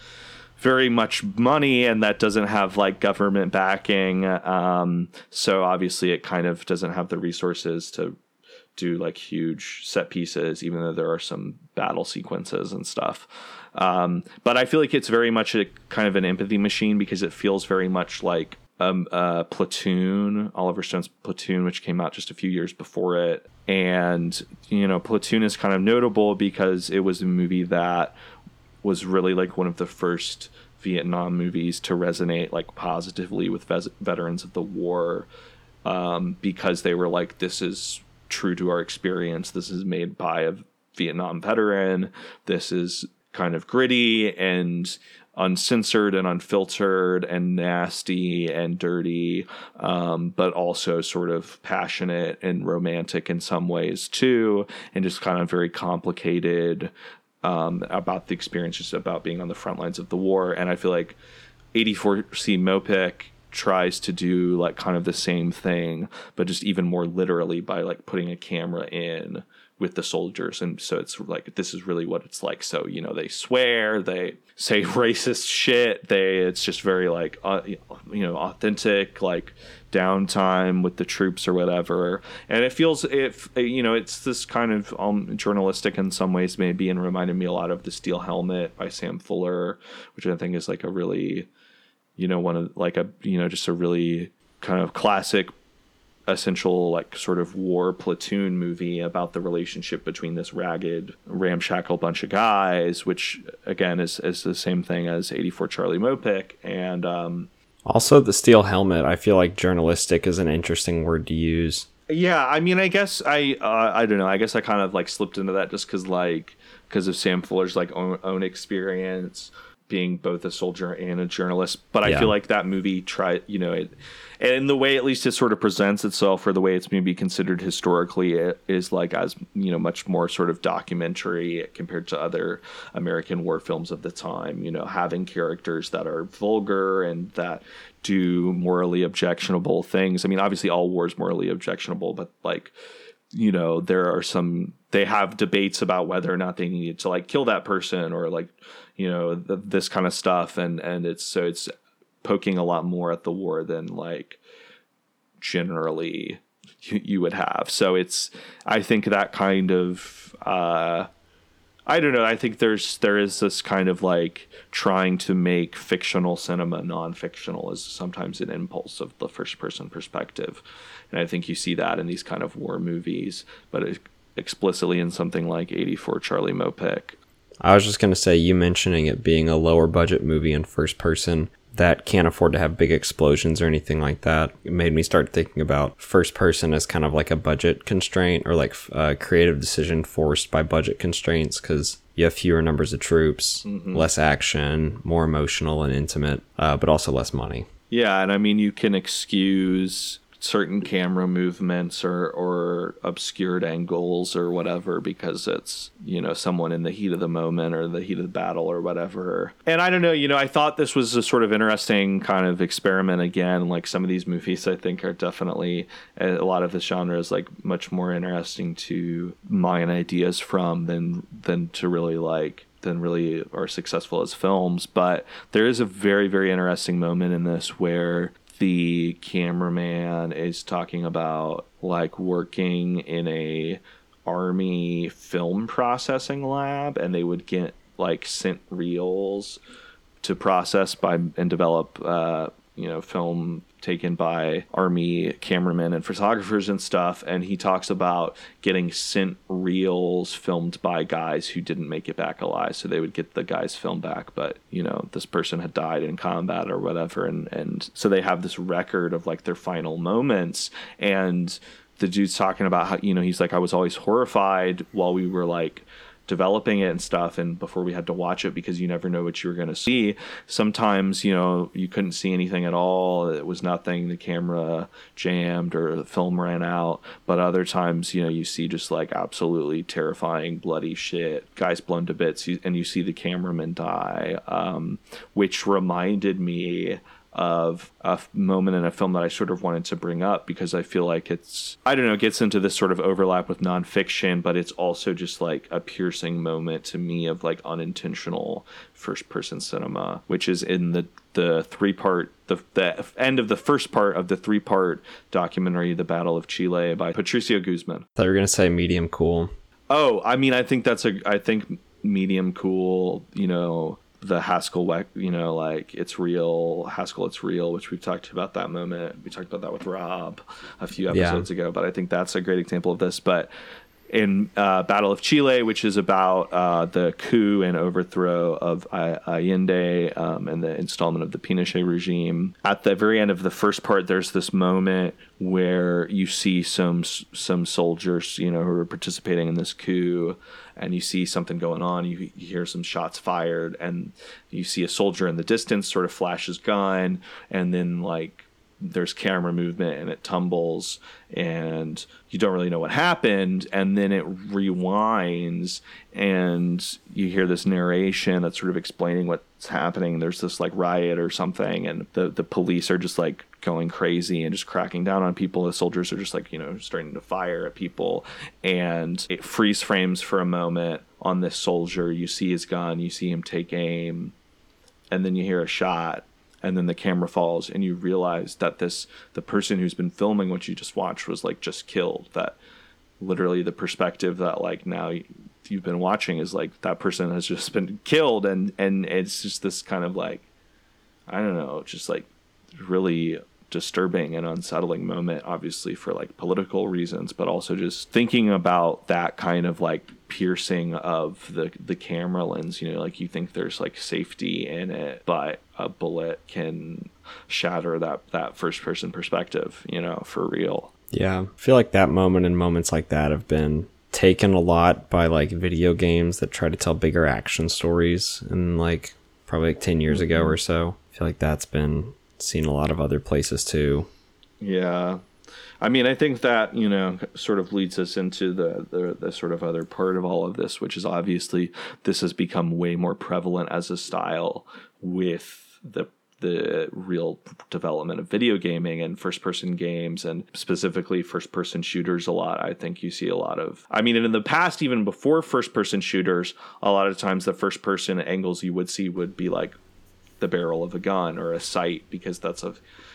very much money and that doesn't have like government backing. Um, so obviously it kind of doesn't have the resources to do like huge set pieces, even though there are some battle sequences and stuff. Um, but I feel like it's very much a kind of an empathy machine because it feels very much like um, uh, Platoon, Oliver Stone's Platoon, which came out just a few years before it. And, you know, Platoon is kind of notable because it was a movie that was really like one of the first Vietnam movies to resonate like positively with ves- veterans of the war um, because they were like, this is true to our experience. This is made by a Vietnam veteran. This is kind of gritty and uncensored and unfiltered and nasty and dirty, um, but also sort of passionate and romantic in some ways too, and just kind of very complicated um, about the experiences about being on the front lines of the war. And I feel like 84C MoPic tries to do like kind of the same thing, but just even more literally by like putting a camera in with the soldiers. And so it's like, this is really what it's like. So, you know, they swear, they say racist shit. They, it's just very like, uh, you know, authentic, like downtime with the troops or whatever. And it feels, if, you know, it's this kind of um, journalistic in some ways, maybe, and reminded me a lot of The Steel Helmet by Sam Fuller, which I think is like a really, you know, one of like a, you know, just a really kind of classic essential like sort of war platoon movie about the relationship between this ragged ramshackle bunch of guys which again is, is the same thing as 84 charlie MoPic and um, Also, the steel helmet. I feel like journalistic is an interesting word to use. yeah i mean i guess i uh, i don't know i guess i kind of like slipped into that just because like because of sam fuller's like own, own experience being both a soldier and a journalist but i Yeah. feel like that movie tried you know it and the way at least it sort of presents itself or the way it's maybe considered historically it is like as you know much more sort of documentary compared to other american war films of the time you know having characters that are vulgar and that do morally objectionable things i mean obviously all war is morally objectionable but like you know there are some they have debates about whether or not they needed to like kill that person or like you know th- this kind of stuff and and it's so it's poking a lot more at the war than like generally you, you would have so it's i think that kind of uh I don't know. I think there's there is this kind of like trying to make fictional cinema non-fictional is sometimes an impulse of the first person perspective, and I think you see that in these kind of war movies, but explicitly in something like '84 Charlie MoPic. I was just going to say, you mentioning it being a lower budget movie in first person that can't afford to have big explosions or anything like that it made me start thinking about first person as kind of like a budget constraint or like a creative decision forced by budget constraints because you have fewer numbers of troops, less action, more emotional and intimate, uh, but also less money. Yeah, and I mean you can excuse certain camera movements or or obscured angles or whatever because it's you know someone in the heat of the moment or the heat of the battle or whatever and i don't know you know i thought this was a sort of interesting kind of experiment again like some of these movies i think are definitely a lot of the genre is like much more interesting to mine ideas from than than to really like than really are successful as films. But there is a very, very interesting moment in this where the cameraman is talking about like working in a army film processing lab and they would get like sent reels to process by and develop uh, you know film taken by army cameramen and photographers and stuff and he talks about getting sent reels filmed by guys who didn't make it back alive so they would get the guy's film back but you know this person had died in combat or whatever and and so they have this record of like their final moments and the dude's talking about how you know he's like I was always horrified while we were like developing it and stuff and before we had to watch it because you never know what you were going to see. Sometimes you know you couldn't see anything at all it was nothing the camera jammed or the film ran out. But other times you know you see just like absolutely terrifying bloody shit guys blown to bits and you see the cameraman die um, which reminded me of a moment in a film that I sort of wanted to bring up because I feel like it's I don't know it gets into this sort of overlap with nonfiction, but it's also just like a piercing moment to me of like unintentional first person cinema, which is in the the three part the the end of the first part of the three part documentary The Battle of Chile by Patricio Guzman. I thought you were going to say medium cool. Oh, I mean, I think that's a. I think medium cool. You know, the Haskell, you know, like it's real. Haskell, it's real. Which we've talked about that moment. We talked about that with Rob a few Yeah. episodes ago. But I think that's a great example of this. But in uh, Battle of Chile, which is about uh, the coup and overthrow of Allende um, and the installment of the Pinochet regime. At the very end of the first part, there's this moment where you see some some soldiers, you know, who are participating in this coup, and you see something going on. You, you hear some shots fired, and you see a soldier in the distance sort of flash his gun, and then like there's camera movement and it tumbles and you don't really know what happened. And then it rewinds and you hear this narration that's sort of explaining what's happening. There's this like riot or something and the the police are just like going crazy and just cracking down on people. The soldiers are just like you know starting to fire at people. And it freeze frames for a moment on this soldier. You see his gun. You see him take aim. And then you hear a shot and then the camera falls and you realize that this the person who's been filming what you just watched was like just killed that literally the perspective that like now you've been watching is like that person has just been killed and and it's just this kind of like i don't know just like really disturbing and unsettling moment obviously for like political reasons but also just thinking about that kind of like piercing of the the camera lens you know like you think there's like safety in it but a bullet can shatter that that first person perspective you know for real Yeah, I feel like that moment and moments like that have been taken a lot by like video games that try to tell bigger action stories and like probably like 10 years ago mm-hmm. or so. I feel like that's been seen a lot of other places too. Yeah. I mean, I think that, you know, sort of leads us into the, the, the sort of other part of all of this, which is obviously this has become way more prevalent as a style with the the real development of video gaming and first person games and specifically first person shooters a lot. I think you see a lot of I mean in the past even before first person shooters, a lot of times the first person angles you would see would be like the barrel of a gun or a sight because that's a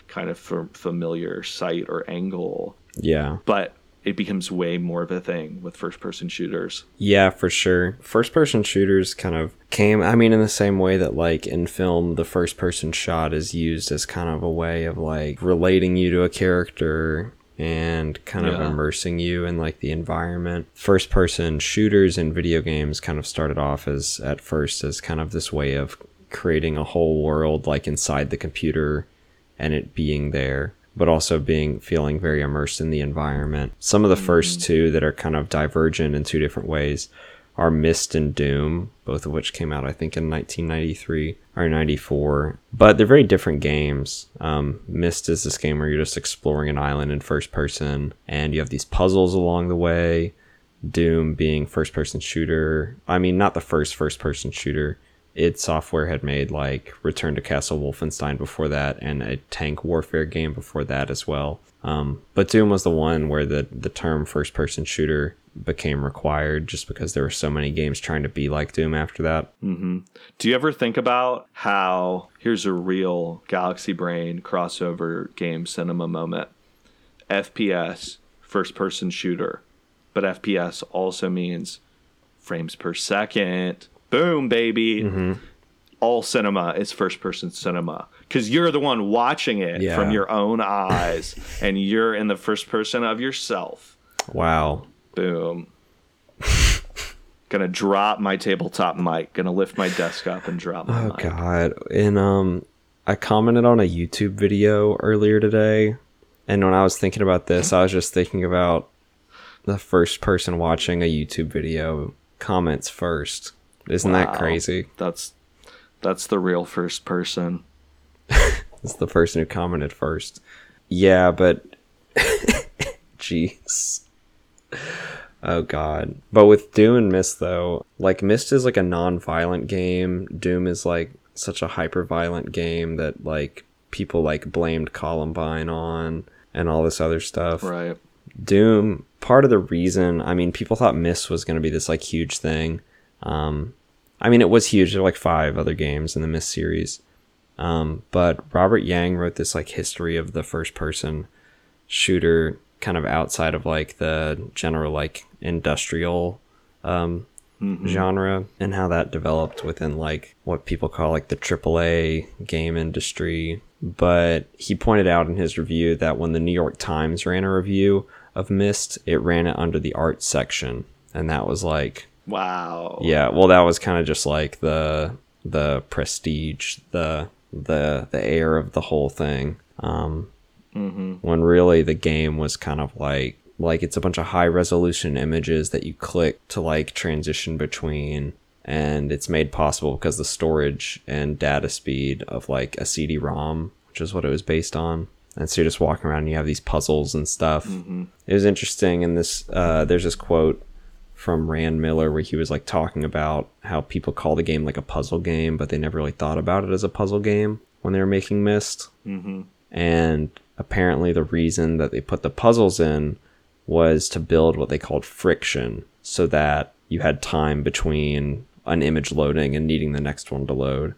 kind of f- familiar sight or angle. Yeah. But it becomes way more of a thing with first person shooters. Yeah, for sure. First person shooters kind of came, I mean, in the same way that, like, in film, the first person shot is used as kind of a way of, like, relating you to a character and kind of Yeah. immersing you in, like, the environment. First person shooters in video games kind of started off as, at first, as kind of this way of creating a whole world, like, inside the computer and it being there but also being feeling very immersed in the environment. Some of the first two that are kind of divergent in two different ways are Myst and Doom, both of which came out I think in 1993 or 94. But they're very different games. Um, Myst is this game where you're just exploring an island in first person, and you have these puzzles along the way. Doom being first person shooter. I mean, not the first first person shooter. Id Software had made like Return to Castle Wolfenstein before that, and a tank warfare game before that as well. Um, but Doom was the one where the the term first person shooter became required, just because there were so many games trying to be like Doom after that. Do you ever think about how here's a real Galaxy Brain crossover game cinema moment? FPS, first person shooter, but FPS also means frames per second. Boom, baby. All cinema is first person cinema because you're the one watching it Yeah. from your own eyes and you're in the first person of yourself. Wow. Boom. Gonna drop my tabletop mic. Gonna lift my desk up and drop my Oh mic. god. And um I commented on a YouTube video earlier today and when I was thinking about this, I was just thinking about the first person watching a YouTube video comments first. Isn't that crazy? That's that's the real first person. It's the person who commented first. Yeah, but jeez. Oh god. But with Doom and Myst though, like Myst is like a non-violent game. Doom is like such a hyper-violent game that like people like blamed Columbine on and all this other stuff. Right. Doom, part of the reason, I mean, people thought Myst was going to be this like huge thing. Um, I mean, it was huge. There were like five other games in the Myst series. Um, but Robert Yang wrote this like history of the first person shooter kind of outside of like the general like industrial um, genre and how that developed within like what people call like the AAA game industry. But he pointed out in his review that when the New York Times ran a review of Myst, it ran it under the art section, and that was like Wow. yeah, well, that was kind of just like the the prestige, the the the air of the whole thing. Um, When really the game was kind of like like it's a bunch of high resolution images that you click to like transition between, and it's made possible because the storage and data speed of like a CD-ROM, which is what it was based on. And so you're just walking around and you have these puzzles and stuff. It was interesting. And this, uh, there's this quote from Rand Miller where he was like talking about how people call the game like a puzzle game, but they never really thought about it as a puzzle game when they were making Myst. Mm-hmm. And apparently, the reason that they put the puzzles in was to build what they called friction so that you had time between an image loading and needing the next one to load.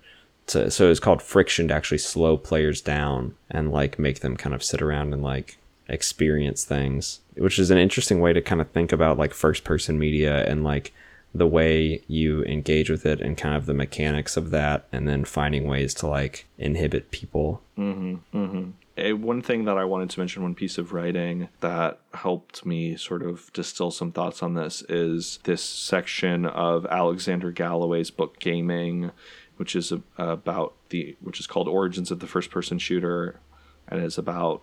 To, so it was called friction to actually slow players down and like make them kind of sit around and like experience things, which is an interesting way to kind of think about like first person media and like the way you engage with it and kind of the mechanics of that and then finding ways to like inhibit people. A, one thing that I wanted to mention, one piece of writing that helped me sort of distill some thoughts on this is this section of Alexander Galloway's book Gaming, which is about the which is called Origins of the First Person Shooter, and is about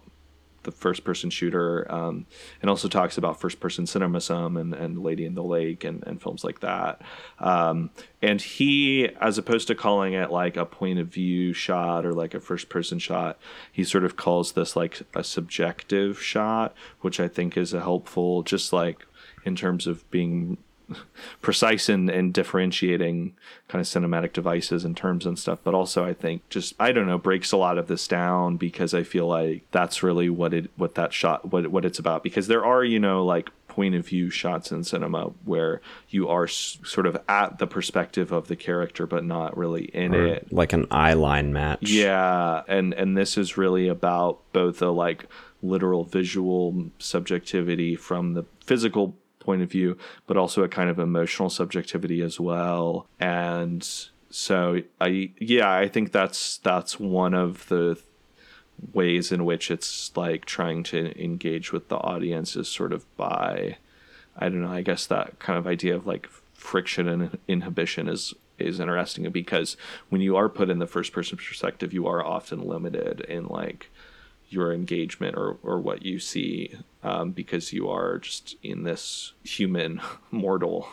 the first person shooter um, and also talks about first person cinema some and, and lady in the lake and, and films like that. Um, and he as opposed to calling it like a point of view shot or like a first person shot he sort of calls this like a subjective shot which i think is a helpful just like in terms of being precise in, in differentiating kind of cinematic devices and terms and stuff but also i think just i don't know breaks a lot of this down because i feel like that's really what it what that shot what, what it's about because there are you know like point of view shots in cinema where you are s- sort of at the perspective of the character but not really in Or it like an eye line match. yeah, and and this is really about both a like literal visual subjectivity from the physical point of view, but also a kind of emotional subjectivity as well. And so I yeah, I think that's that's one of the ways in which it's like trying to engage with the audience is sort of by I don't know, I guess that kind of idea of like friction and inhibition is is interesting because when you are put in the first person perspective, you are often limited in like your engagement or, or what you see um, because you are just in this human mortal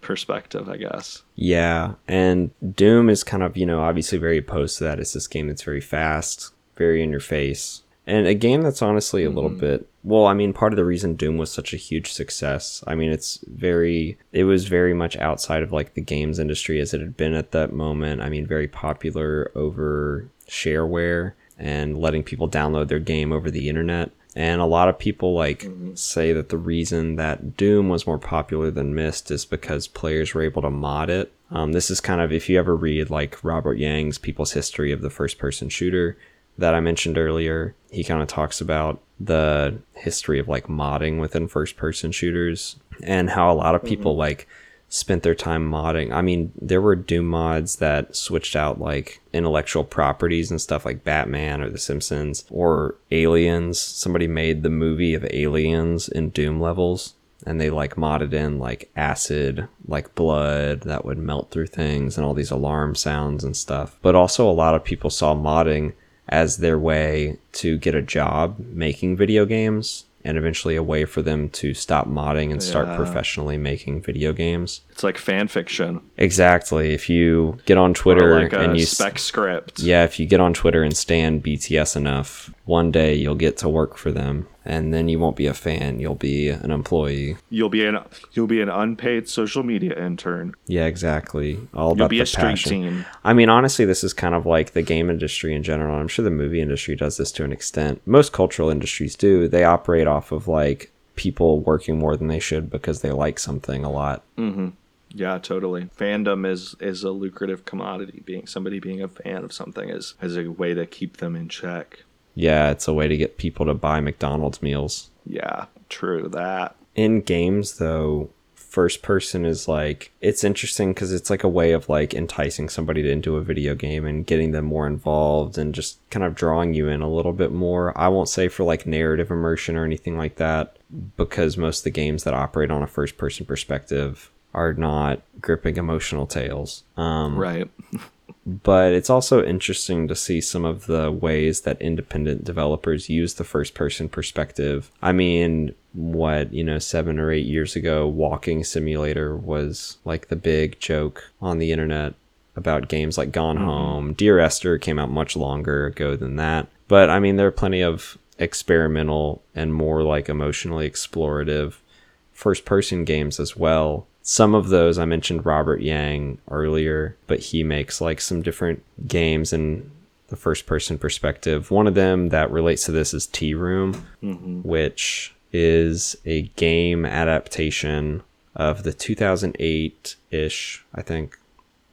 perspective, I guess. Yeah, and Doom is kind of, you know, obviously very opposed to that. It's this game that's very fast, very in your face. And a game that's honestly a little bit well, I mean, part of the reason Doom was such a huge success, I mean, it's very it was very much outside of like the games industry as it had been at that moment. I mean, very popular over shareware and letting people download their game over the internet. And a lot of people like say that the reason that Doom was more popular than Myst is because players were able to mod it. Um, this is kind of if you ever read like Robert Yang's People's History of the First Person Shooter that I mentioned earlier, he kind of talks about the history of like modding within first person shooters and how a lot of people like spent their time modding. I mean, there were Doom mods that switched out like intellectual properties and stuff like Batman or The Simpsons or Aliens. Somebody made the movie of Aliens in Doom levels and they like modded in like acid, like blood that would melt through things and all these alarm sounds and stuff. But also, a lot of people saw modding as their way to get a job making video games and eventually a way for them to stop modding and start Yeah. professionally making video games. It's like fan fiction Exactly. If you get on Twitter like and you spec script. yeah, if you get on Twitter and stand BTS enough, one day you'll get to work for them and then you won't be a fan, you'll be an employee. You'll be an you'll be an unpaid social media intern. Yeah, exactly. All You'll about be the a street passion. team. I mean, honestly, this is kind of like the game industry in general. I'm sure the movie industry does this to an extent. Most cultural industries do. They operate off of like people working more than they should because they like something a lot. Mm-hmm. Yeah, totally. Fandom is is a lucrative commodity. Being somebody being a fan of something is is a way to keep them in check. Yeah, it's a way to get people to buy McDonald's meals. Yeah, true that. In games, though, first person is like it's interesting because it's like a way of like enticing somebody to- into a video game and getting them more involved and just kind of drawing you in a little bit more. I won't say for like narrative immersion or anything like that because most of the games that operate on a first person perspective are not gripping emotional tales. Um, Right. but it's also interesting to see some of the ways that independent developers use the first person perspective. I mean, what, you know, seven or eight years ago, Walking Simulator was like the big joke on the internet about games like Gone mm-hmm. Home. Dear Esther came out much longer ago than that. But I mean, there are plenty of experimental and more like emotionally explorative first person games as well. Some of those I mentioned Robert Yang earlier, but he makes like some different games in the first person perspective. One of them that relates to this is Tea Room, mm-hmm. which is a game adaptation of the 2008 ish, I think,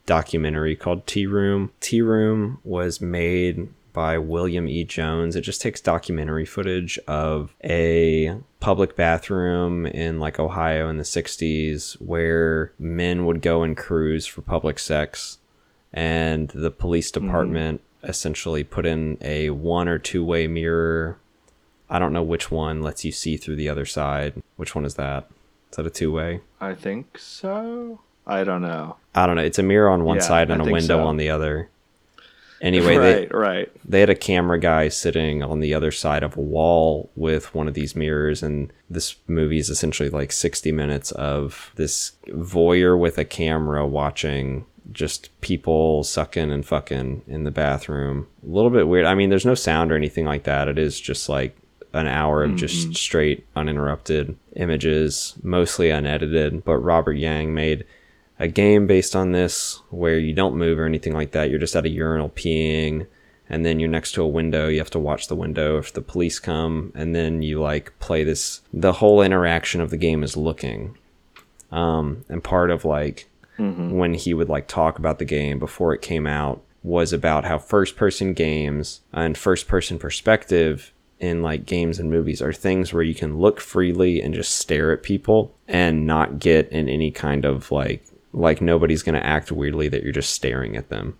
documentary called Tea Room. Tea Room was made by William E. Jones. It just takes documentary footage of a public bathroom in like Ohio in the 60s where men would go and cruise for public sex and the police mm-hmm. department essentially put in a one or two way mirror. I don't know which one lets you see through the other side. Which one is that? Is that a two way? I think so. I don't know. I don't know. It's a mirror on one Yeah, side and I a window so. on the other. Anyway, they, right, right. they had a camera guy sitting on the other side of a wall with one of these mirrors and this movie is essentially like 60 minutes of this voyeur with a camera watching just people sucking and fucking in the bathroom. A little bit weird. I mean there's no sound or anything like that. It is just like an hour of just mm-hmm. straight uninterrupted images mostly unedited but robert yang made a game based on this where you don't move or anything like that. You're just at a urinal peeing, and then you're next to a window. You have to watch the window if the police come, and then you like play this. The whole interaction of the game is looking. Um, and part of like when he would like talk about the game before it came out was about how first person games and first person perspective in like games and movies are things where you can look freely and just stare at people and not get in any kind of like like nobody's going to act weirdly that you're just staring at them.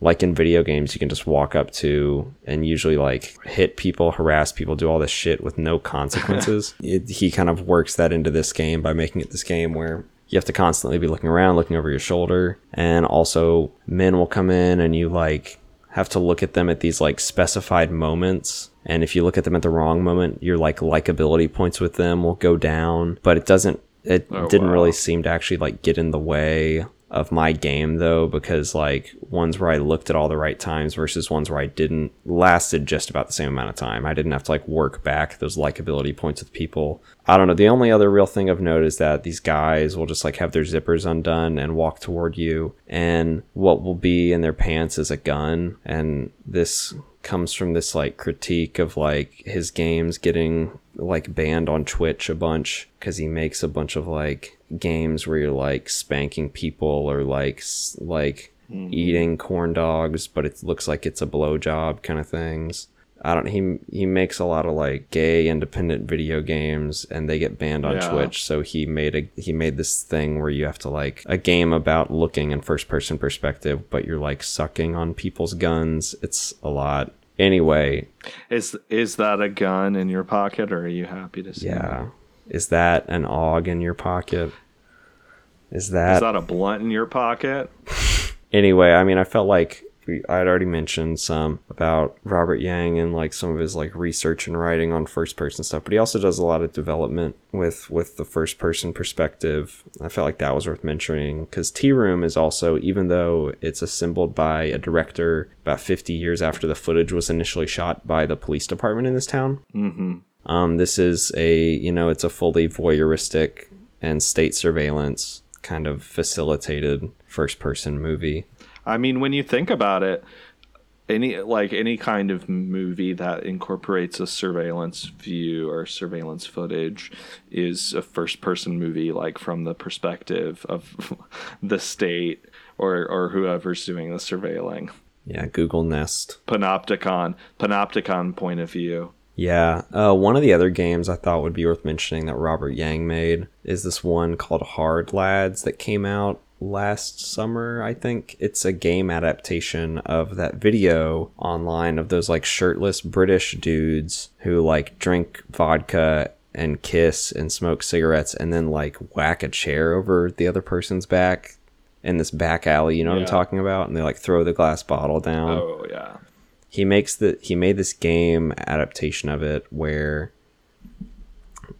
Like in video games you can just walk up to and usually like hit people harass people do all this shit with no consequences. It, he kind of works that into this game by making it this game where you have to constantly be looking around looking over your shoulder. And also men will come in and you like have to look at them at these like specified moments. And if you look at them at the wrong moment your like likability points with them will go down. But it doesn't it Oh, didn't wow. really seem to actually like get in the way of my game though because like ones where I looked at all the right times versus ones where I didn't lasted just about the same amount of time. I didn't have to like work back those likability points with people. I don't know. The only other real thing I've noticed is that these guys will just like have their zippers undone and walk toward you and what will be in their pants is a gun and this comes from this like critique of like his games getting like banned on Twitch a bunch because he makes a bunch of like games where you're like spanking people or like s- like mm-hmm. eating corn dogs, but it looks like it's a blowjob kind of things. I don't. He he makes a lot of like gay independent video games, and they get banned on Yeah. Twitch. So he made a he made this thing where you have to like a game about looking in first person perspective, but you're like sucking on people's guns. It's a lot. Anyway, Is is that a gun in your pocket, or are you happy to see? yeah. Is that an og in your pocket? Is that? that Is that a blunt in your pocket? anyway, I mean, I felt like we, I'd already mentioned some about Robert Yang and like some of his like research and writing on first person stuff, but he also does a lot of development with with the first person perspective. I felt like that was worth mentioning because Tea Room is also, even though it's assembled by a director about 50 years after the footage was initially shot by the police department in this town. Mm-hmm. Um, this is a you know it's a fully voyeuristic and state surveillance kind of facilitated first person movie. I mean, when you think about it, any like any kind of movie that incorporates a surveillance view or surveillance footage is a first person movie like from the perspective of the state or or whoever's doing the surveilling. Yeah, Google Nest. Panopticon, panopticon point of view. Yeah. Uh, one of the other games I thought would be worth mentioning that Robert Yang made is this one called Hard Lads that came out last summer, I think. It's a game adaptation of that video online of those like shirtless British dudes who like drink vodka and kiss and smoke cigarettes and then like whack a chair over the other person's back in this back alley, you know what I'm talking about? And they like throw the glass bottle down Oh yeah. he makes the he made this game adaptation of it where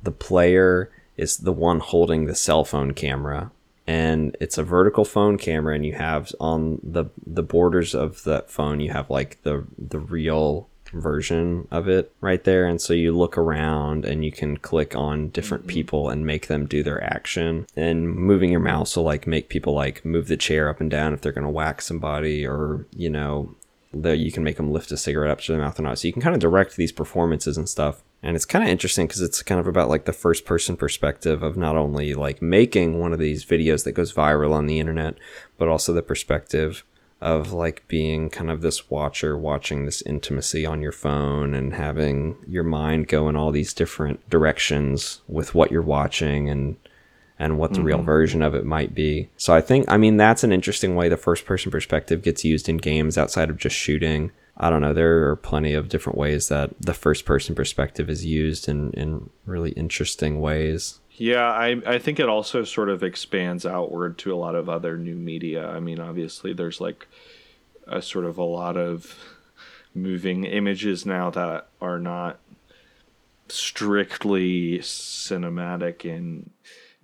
the player is the one holding the cell phone camera and it's a vertical phone camera and you have on the the borders of that phone you have like the the real version of it right there and so you look around and you can click on different mm-hmm. people and make them do their action and moving your mouse will like make people like move the chair up and down if they're going to whack somebody or you know that you can make them lift a cigarette up to their mouth or not. So you can kind of direct these performances and stuff. And it's kind of interesting because it's kind of about like the first person perspective of not only like making one of these videos that goes viral on the internet, but also the perspective of like being kind of this watcher watching this intimacy on your phone and having your mind go in all these different directions with what you're watching and and what the real mm-hmm. version of it might be. So I think I mean that's an interesting way the first person perspective gets used in games outside of just shooting. I don't know, there are plenty of different ways that the first person perspective is used in in really interesting ways. Yeah, I I think it also sort of expands outward to a lot of other new media. I mean, obviously there's like a sort of a lot of moving images now that are not strictly cinematic in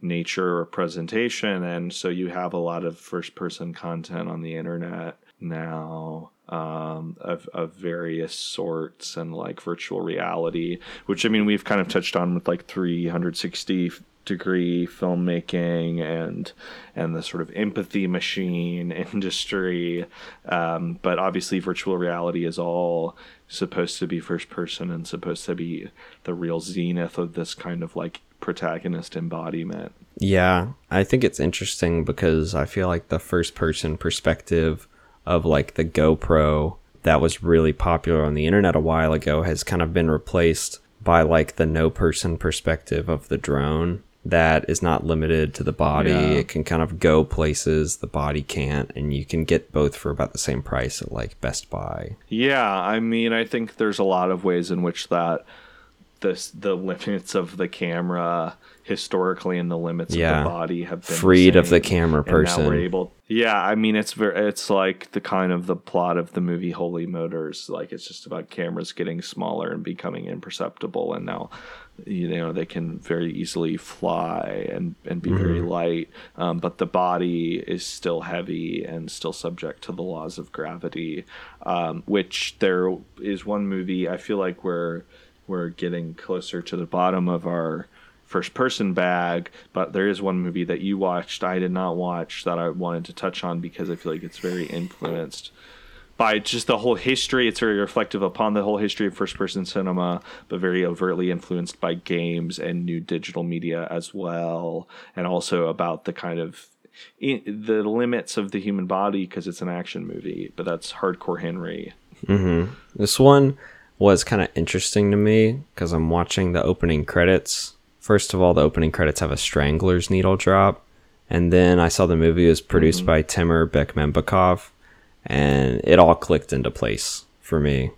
nature or presentation and so you have a lot of first person content on the internet now um, of, of various sorts and like virtual reality which i mean we've kind of touched on with like 360 degree filmmaking and and the sort of empathy machine industry. Um, but obviously virtual reality is all supposed to be first person and supposed to be the real zenith of this kind of like protagonist embodiment. Yeah, I think it's interesting because I feel like the first person perspective of like the GoPro that was really popular on the internet a while ago has kind of been replaced by like the no person perspective of the drone that is not limited to the body. Yeah. It can kind of go places the body can't and you can get both for about the same price at like Best Buy. Yeah, I mean, I think there's a lot of ways in which that this the limits of the camera historically in the limits Yeah. of the body have been Freed of the camera now we're person. able. Yeah, I mean, it's very it's like the kind of the plot of the movie Holy Motors. Like it's just about cameras getting smaller and becoming imperceptible, and now you know they can very easily fly and and be very light um, but the body is still heavy and still subject to the laws of gravity um, which there is one movie i feel like we're we're getting closer to the bottom of our first person bag but there is one movie that you watched i did not watch that i wanted to touch on because i feel like it's very influenced by just the whole history. It's very reflective upon the whole history of first person cinema, but very overtly influenced by games and new digital media as well, and also about the kind of the limits of the human body because it's an action movie. But that's Hardcore Henry. Mm-hmm. This one was kind of interesting to me because I'm watching the opening credits. First of all, the opening credits have a Strangler's needle drop, and then I saw the movie was produced mm-hmm. by Timur Bekmambetov, and it all clicked into place for me.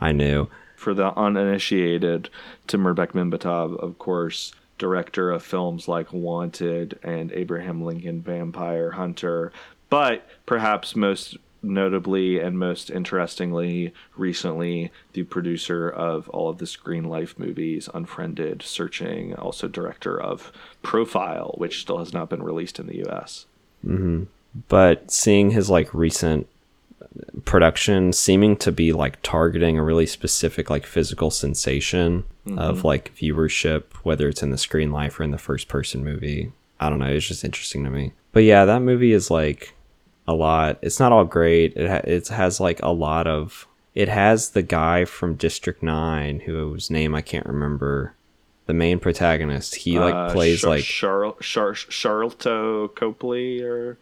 I knew. For the uninitiated, Timur Bekmambetov, of course, director of films like Wanted and Abraham Lincoln Vampire Hunter, but perhaps most notably and most interestingly, recently, the producer of all of the Screen Life movies, Unfriended, Searching, also director of Profile, which still has not been released in the US. Mm-hmm. But seeing his like recent production seeming to be like targeting a really specific like physical sensation of mm-hmm. like viewership whether it's in the screen life or in the first person movie i don't know it's just interesting to me. But yeah that movie is like a lot it's not all great it, ha- it has like a lot of it has the guy from district 9 whose name i can't remember the main protagonist he like Uh, plays like Charl- Char- Sharlto Copley or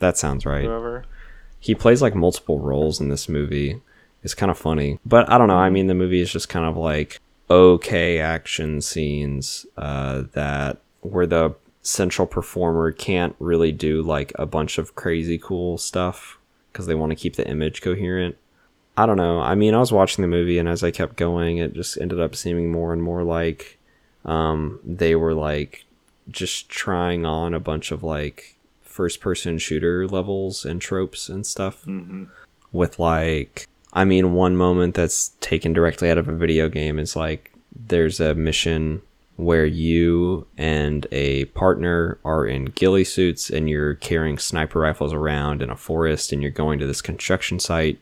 that sounds right whoever. he plays like multiple roles in this movie It's kind of funny. But I don't know. I mean, the movie is just kind of like okay action scenes uh, that where the central performer can't really do like a bunch of crazy cool stuff because they want to keep the image coherent. I don't know. I mean, I was watching the movie, and as I kept going, it just ended up seeming more and more like um, they were like just trying on a bunch of like first person shooter levels and tropes and stuff with like I mean one moment that's taken directly out of a video game is like there's a mission where you and a partner are in ghillie suits and you're carrying sniper rifles around in a forest and you're going to this construction site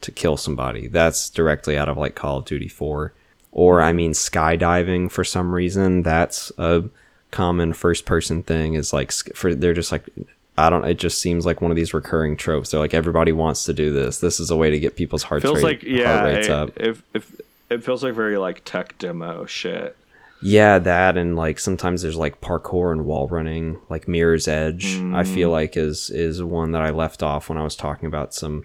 to kill somebody. That's directly out of like Call of Duty 4. Or I mean skydiving for some reason. That's a common first person thing is like for they're just like I don't it just seems like one of these recurring tropes. They're like everybody wants to do this. This is a way to get people's heart feels rate, like yeah, heart rates it, up. If if it feels like very like tech demo shit. Yeah, that and like sometimes there's like parkour and wall running, like Mirror's Edge. I feel mm. like is is one that I left off when I was talking about some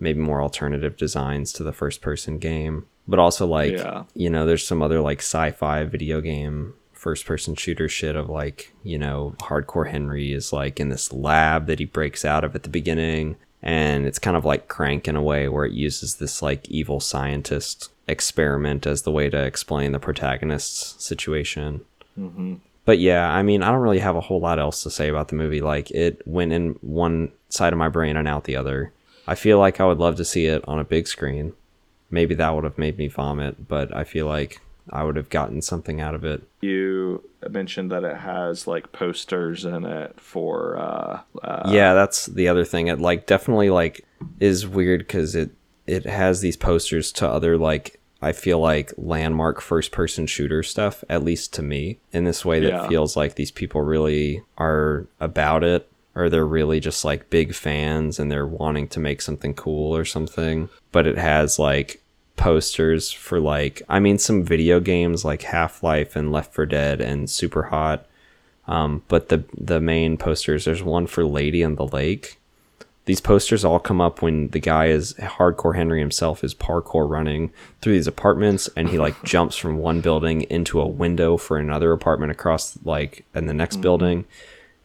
maybe more alternative designs to the first person game. But also like Yeah. you know, there's some other like sci-fi video game first person shooter shit of like, you know, Hardcore Henry is like in this lab that he breaks out of at the beginning and it's kind of like crank in a way where it uses this like evil scientist experiment as the way to explain the protagonist's situation. But yeah i mean i don't really have a whole lot else to say about the movie. Like it went in one side of my brain and out the other. I feel like i would love to see it on a big screen. Maybe that would have made me vomit but i feel like i would have gotten something out of it. You mentioned that it has like posters in it for uh, uh yeah that's the other thing. It like definitely like is weird because it it has these posters to other like i feel like landmark first person shooter stuff at least to me in this way that Yeah. feels like these people really are about it or they're really just like big fans and they're wanting to make something cool or something. But it has like posters for like i mean some video games like half-life and Left 4 Dead and super hot. Um, but the the main posters there's one for lady in the lake these posters all come up when the guy is hardcore henry himself is parkour running through these apartments and he like jumps from one building into a window for another apartment across like in the next mm-hmm. building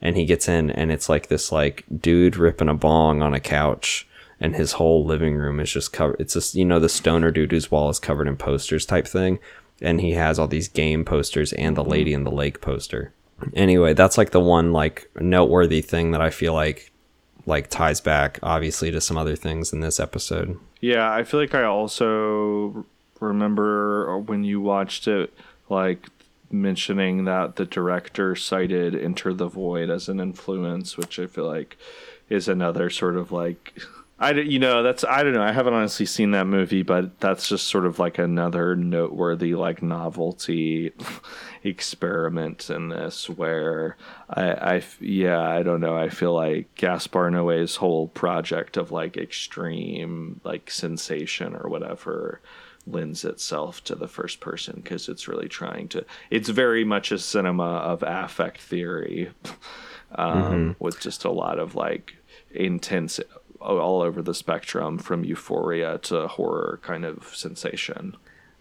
and he gets in and it's like this like dude ripping a bong on a couch and his whole living room is just covered it's just you know the stoner dude whose wall is covered in posters type thing and he has all these game posters and the mm-hmm. lady in the lake poster. Anyway that's like the one like noteworthy thing that i feel like like ties back obviously to some other things in this episode Yeah, I feel like I also remember when you watched it, like mentioning that the director cited Enter the Void as an influence, which I feel like is another sort of like. I, don't- you know that's I don't know I haven't honestly seen that movie but that's just sort of like another noteworthy like novelty experiment in this where I, I yeah I don't know I feel like Gaspar Noé's whole project of like extreme like sensation or whatever lends itself to the first person because it's really trying to it's very much a cinema of affect theory um, with just a lot of like intense all over the spectrum from euphoria to horror kind of sensation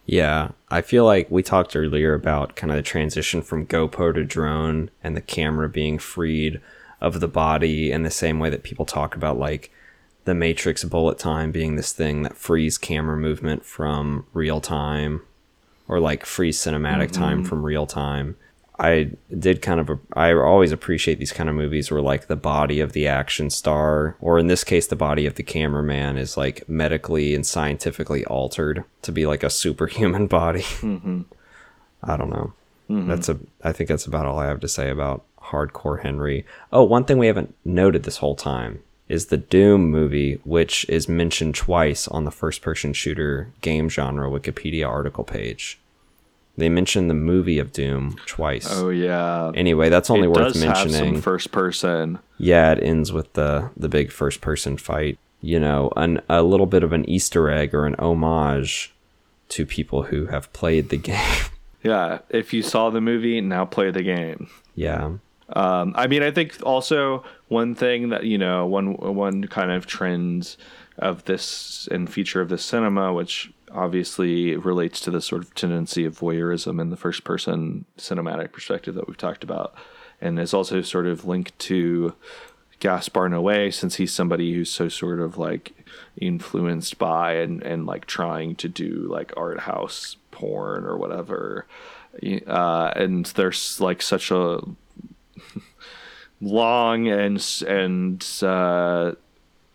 Yeah, I feel like we talked earlier about kind of the transition from GoPro to drone and the camera being freed of the body in the same way that people talk about like the Matrix bullet time being this thing that frees camera movement from real time or like frees cinematic time mm-hmm. from real time. I did kind of I always appreciate these kind of movies where like the body of the action star or in this case the body of the cameraman is like medically and scientifically altered to be like a superhuman body. Mm-hmm. I don't know. Mm-hmm. That's a I think that's about all I have to say about Hardcore Henry. Oh, one thing we haven't noted this whole time is the Doom movie, which is mentioned twice on the first person shooter game genre Wikipedia article page. They mentioned the movie of Doom twice. oh yeah Anyway, that's only it worth mentioning. first person yeah, it ends with the the big first person fight. You know, an a little bit of an Easter egg or an homage to people who have played the game. yeah if you saw the movie now play the game yeah. Um, I mean, I think also one thing that you know, one one kind of trend of this and feature of this cinema, which obviously relates to the sort of tendency of voyeurism in the first person cinematic perspective that we've talked about, and is also sort of linked to Gaspar Noé, since he's somebody who's so sort of like influenced by and and like trying to do like art house porn or whatever. Uh, and there's like such a long and and uh,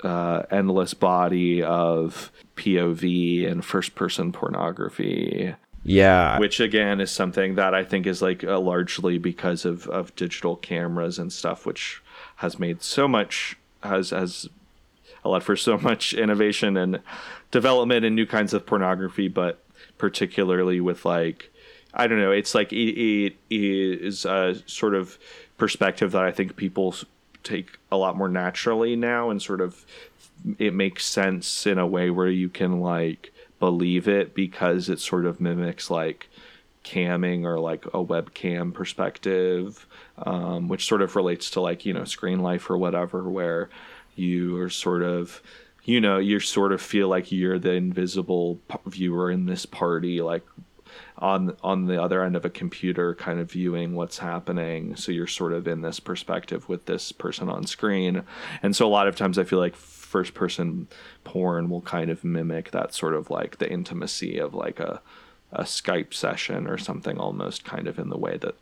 uh, endless body of POV and first person pornography, Yeah, which again is something that I think is like uh, largely because of of digital cameras and stuff, which has made so much has has allowed for so much innovation and development in new kinds of pornography, but particularly with like I don't know, it's like it, it is a sort of perspective that I think people take a lot more naturally now, and sort of it makes sense in a way where you can like believe it because it sort of mimics like camming or like a webcam perspective, um, which sort of relates to like you know screen life or whatever, where you are sort of you know you sort of feel like you're the invisible viewer in this party like on on the other end of a computer kind of viewing what's happening. So you're sort of in this perspective with this person on screen. And so a lot of times i feel like first person porn will kind of mimic that sort of like the intimacy of like a a skype session or something almost kind of in the way that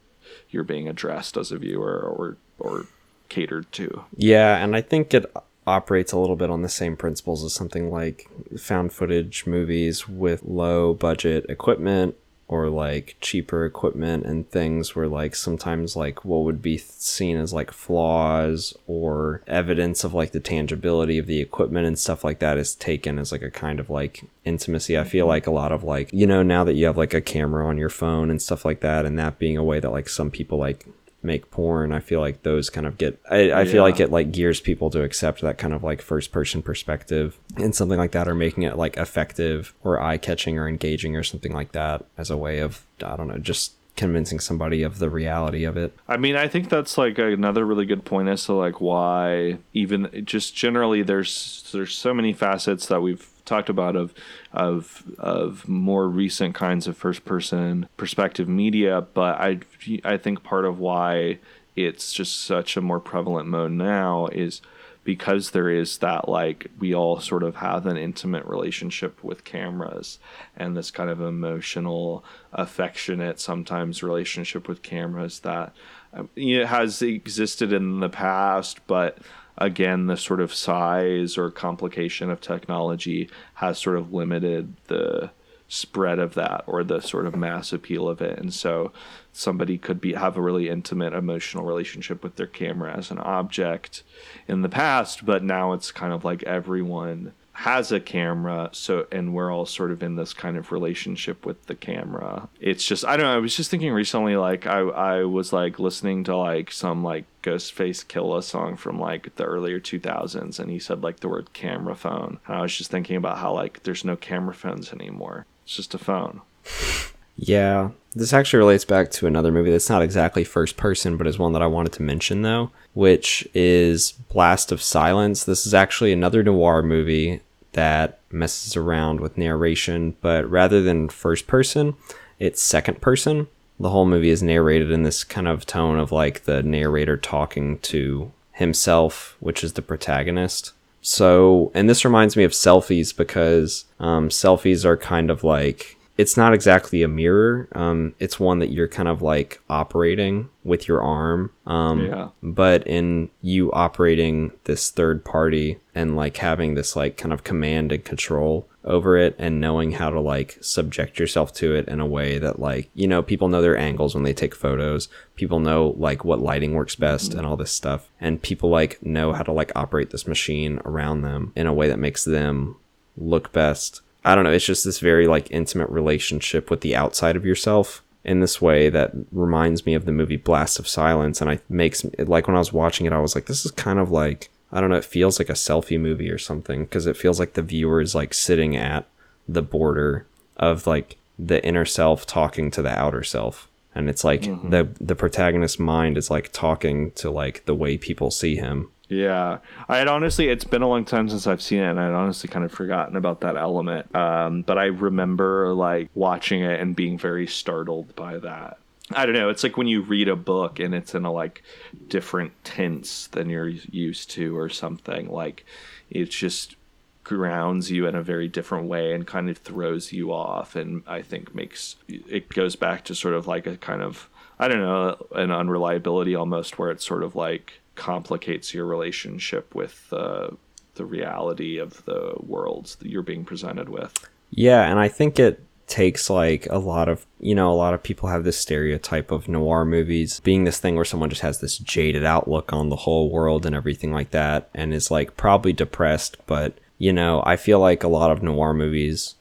you're being addressed as a viewer or or catered to. Yeah, and I think it operates a little bit on the same principles as something like found footage movies with low budget equipment or like cheaper equipment and things where like sometimes like what would be seen as like flaws or evidence of like the tangibility of the equipment and stuff like that is taken as like a kind of like intimacy. I feel mm-hmm. like a lot of like you know now that you have like a camera on your phone and stuff like that and that being a way that like some people like make porn i feel like those kind of get i, I feel like it like gears people to accept that kind of like first person perspective and something like that or making it like effective or eye-catching or engaging or something like that as a way of i don't know just convincing somebody of the reality of it. I mean, I think that's like another really good point as to like why even just generally there's there's so many facets that we've talked about of of of more recent kinds of first person perspective media, but I I think part of why it's just such a more prevalent mode now is because there is that like we all sort of have an intimate relationship with cameras and this kind of emotional affectionate sometimes relationship with cameras that um, know, has existed in the past but again the sort of size or complication of technology has sort of limited the spread of that or the sort of mass appeal of it. And so somebody could be have a really intimate emotional relationship with their camera as an object in the past but now it's kind of like everyone has a camera so and we're all sort of in this kind of relationship with the camera. It's just i don't know i was just thinking recently like i i was like listening to like some like Ghostface Killah song from like the earlier 2000s and he said like the word camera phone. And i was just thinking about how like there's no camera phones anymore. It's just a phone Yeah, this actually relates back to another movie that's not exactly first person, but is one that I wanted to mention though, which is Blast of Silence. This is actually another noir movie that messes around with narration, but rather than first person, it's second person. The whole movie is narrated in this kind of tone of like the narrator talking to himself, which is the protagonist. So, and this reminds me of selfies because um, selfies are kind of like it's not exactly a mirror. Um, it's one that you're kind of like operating with your arm. Um, Yeah. But in you operating this third party and like having this like kind of command and control over it and knowing how to like subject yourself to it in a way that like you know people know their angles when they take photos people know like what lighting works best and all this stuff and people like know how to like operate this machine around them in a way that makes them look best i don't know it's just this very like intimate relationship with the outside of yourself in this way that reminds me of the movie blast of silence and i makes like when i was watching it i was like this is kind of like I don't know, it feels like a selfie movie or something because it feels like the viewer is like sitting at the border of like the inner self talking to the outer self and it's like Mm-hmm. the the protagonist's mind is like talking to like the way people see him. Yeah, I had honestly, it's been a long time since I've seen it, and I'd honestly kind of forgotten about that element. Um, but I remember like watching it and being very startled by that. I don't know. It's like when you read a book and it's in a like different tense than you're used to, or something. Like it just grounds you in a very different way and kind of throws you off, and I think makes it goes back to sort of like a kind of I don't know an unreliability almost, where it's sort of like complicates your relationship with uh, the reality of the worlds that you're being presented with. Yeah, and I think it takes like a lot of you know a lot of people have this stereotype of noir movies being this thing where someone just has this jaded outlook on the whole world and everything like that and is like probably depressed but you know i feel like a lot of noir movies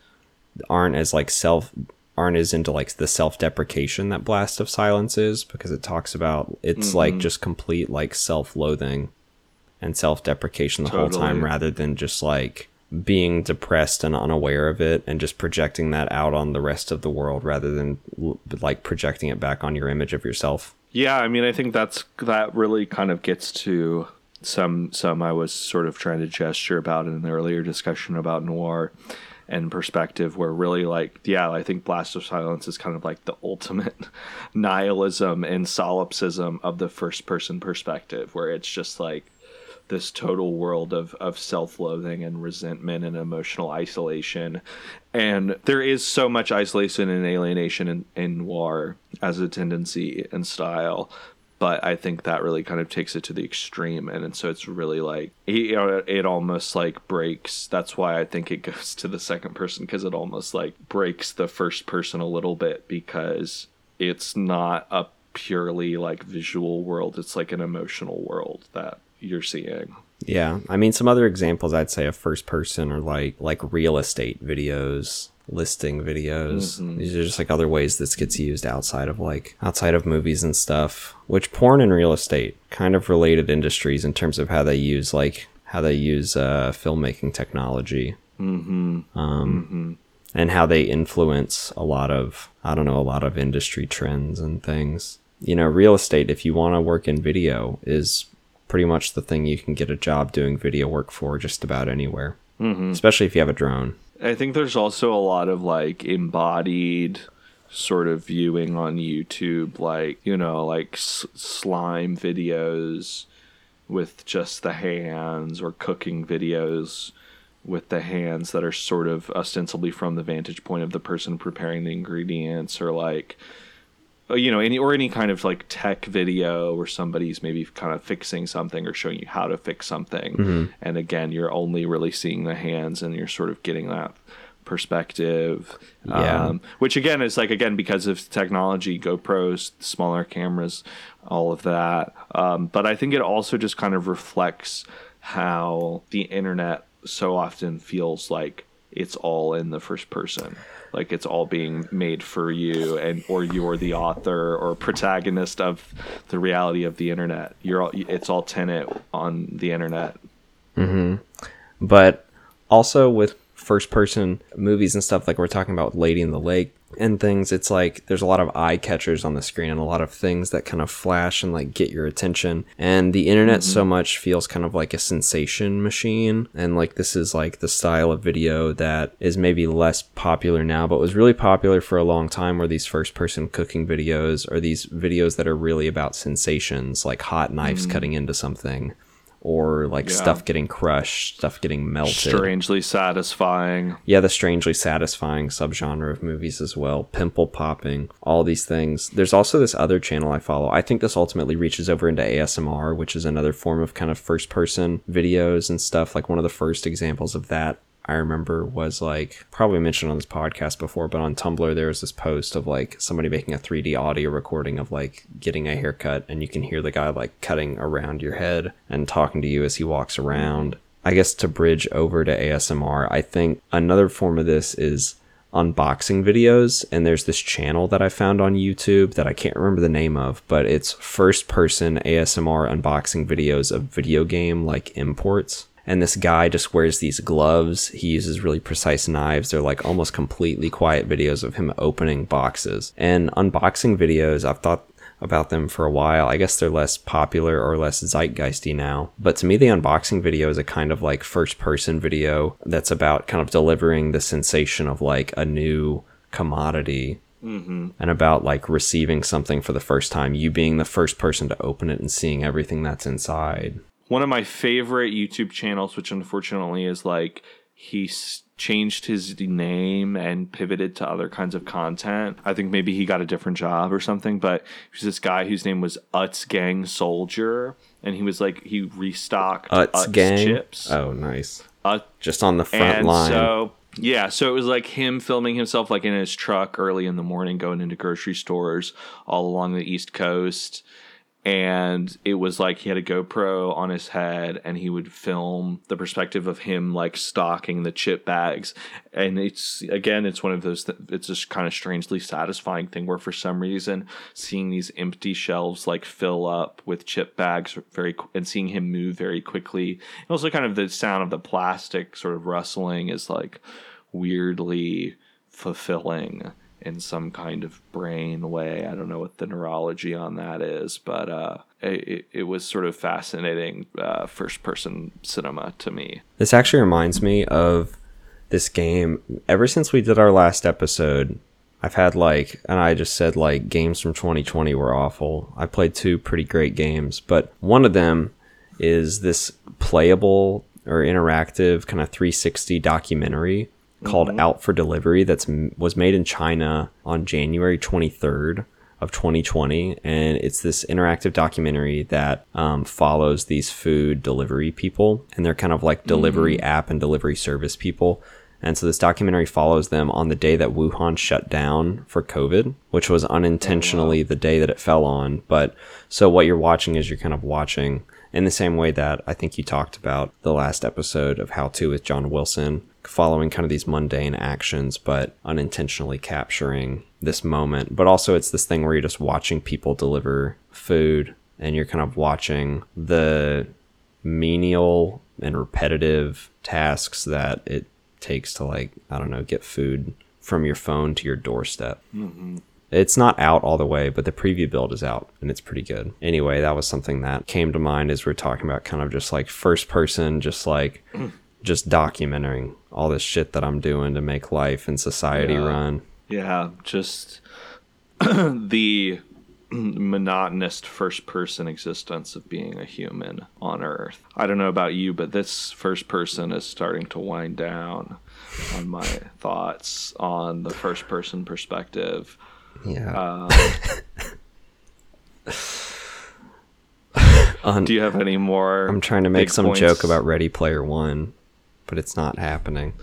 aren't as like self aren't as into like the self-deprecation that blast of silence is because it talks about it's like mm-hmm. just complete like self-loathing and self-deprecation the whole time rather than just like being depressed and unaware of it and just projecting that out on the rest of the world rather than like projecting it back on your image of yourself. Yeah, I mean, I think that's that really kind of gets to some some I was sort of trying to gesture about in the earlier discussion about noir and perspective, where really like yeah, I think Blast of Silence is kind of like the ultimate nihilism and solipsism of the first person perspective, where it's just like this total world of, of self-loathing and resentment and emotional isolation. And there is so much isolation and alienation in, in noir as a tendency and style but i think that really kind of takes it to the extreme and, and so it's really like it, almost like breaks that's why i think it goes to the second person because it almost like breaks the first person a little bit because it's not a purely like visual world it's like an emotional world that you're seeing. Yeah, I mean some other examples I'd say of first person are like like real estate videos, listing videos. These are just like other ways this gets used outside of like outside of movies and stuff. Which porn and real estate kind of related industries in terms of how they use like how they use uh, filmmaking technology. Mm-hmm. Um, and how they influence a lot of I don't know a lot of industry trends and things. You know, real estate if you want to work in video is pretty much the thing you can get a job doing video work for just about anywhere. Mm-hmm. Especially if you have a drone. I think there's also a lot of like embodied sort of viewing on YouTube, like, you know, like s- slime videos with just the hands or cooking videos with the hands that are sort of ostensibly from the vantage point of the person preparing the ingredients or like you know any or any kind of like tech video where somebody's maybe kind of fixing something or showing you how to fix something. And again you're only really seeing the hands and you're sort of getting that perspective. Yeah. um, which again is like again because of technology gopros smaller cameras all of that. Um, but i think it also just kind of reflects how the internet so often feels like it's all in the first person like it's all being made for you and or you're the author or protagonist of the reality of the internet. You're all, it's all tenant on the internet. Mm-hmm. But also with first person movies and stuff like we're talking about Lady in the Lake and things, it's like there's a lot of eye catchers on the screen and a lot of things that kind of flash and like get your attention. And the internet so mm-hmm. much feels kind of like a sensation machine. And like this is like the style of video that is maybe less popular now, but was really popular for a long time where these first person cooking videos or these videos that are really about sensations, like hot knives mm-hmm. cutting into something. Or like Yeah. stuff getting crushed, stuff getting melted. strangely satisfying Yeah, the strangely satisfying subgenre of movies as well. Pimple popping, all these things. There's also this other channel I follow. I think this ultimately reaches over into ASMR, which is another form of kind of first person videos and stuff. Like one of the first examples of that I remember was like probably mentioned on this podcast before, but on Tumblr there was this post of like somebody making a 3D audio recording of like getting a haircut and you can hear the guy like cutting around your head and talking to you as he walks around. I guess to bridge over to ASMR, I think another form of this is unboxing videos and there's this channel that I found on YouTube that I can't remember the name of, but it's first person ASMR unboxing videos of video game like imports. And this guy just wears these gloves. He uses really precise knives. They're like almost completely quiet videos of him opening boxes. And unboxing videos, I've thought about them for a while. I guess they're less popular or less zeitgeisty now. But to me, the unboxing video is a kind of like first person video that's about kind of delivering the sensation of like a new commodity mm-hmm. and about like receiving something for the first time, you being the first person to open it and seeing everything that's inside. One of my favorite YouTube channels, which unfortunately is like he's changed his name and pivoted to other kinds of content. I think maybe he got a different job or something, but he's this guy whose name was Utz Gang Soldier, and he was like he restocked Utz, Utz, gang. chips. Oh, nice. Just on the front and line. so yeah, so it was like him filming himself like in his truck early in the morning, going into grocery stores all along the East Coast. And it was like he had a GoPro on his head and he would film the perspective of him like stocking the chip bags. And it's again, it's one of those, th- it's just kind of strangely satisfying thing where for some reason seeing these empty shelves like fill up with chip bags very, qu- and seeing him move very quickly. And also kind of the sound of the plastic sort of rustling is like weirdly fulfilling in some kind of brain way. I don't know what the neurology on that is, but uh, it, it was sort of fascinating uh, first person cinema to me. This actually reminds me of this game. Ever since we did our last episode, I've had like, and I just said like games from 2020 were awful. I played two pretty great games, but one of them is this playable or interactive kind of 360 documentary called Out for Delivery that's was made in China on January 23rd of 2020 and it's this interactive documentary that um, follows these food delivery people. And they're kind of like delivery app and delivery service people. And so this documentary follows them on the day that Wuhan shut down for COVID, which was unintentionally the day that it fell on. But so what you're watching is you're kind of watching in the same way that I think you talked about the last episode of How To with John Wilson, following kind of these mundane actions, but unintentionally capturing this moment. But also, it's this thing where you're just watching people deliver food and you're kind of watching the menial and repetitive tasks that it takes to, like, I don't know, get food from your phone to your doorstep. Mm-hmm. It's not out all the way, but the preview build is out and it's pretty good. Anyway, that was something that came to mind as we're talking about kind of just like first person, just like just documenting all this shit that I'm doing to make life and society Yeah. run. Yeah, just the monotonous first person existence of being a human on Earth. I don't know about you, but this first person is starting to wind down on my thoughts on the first person perspective. Yeah. Um, Do you have any more? I'm trying to make some points? joke about Ready Player One, but it's not happening.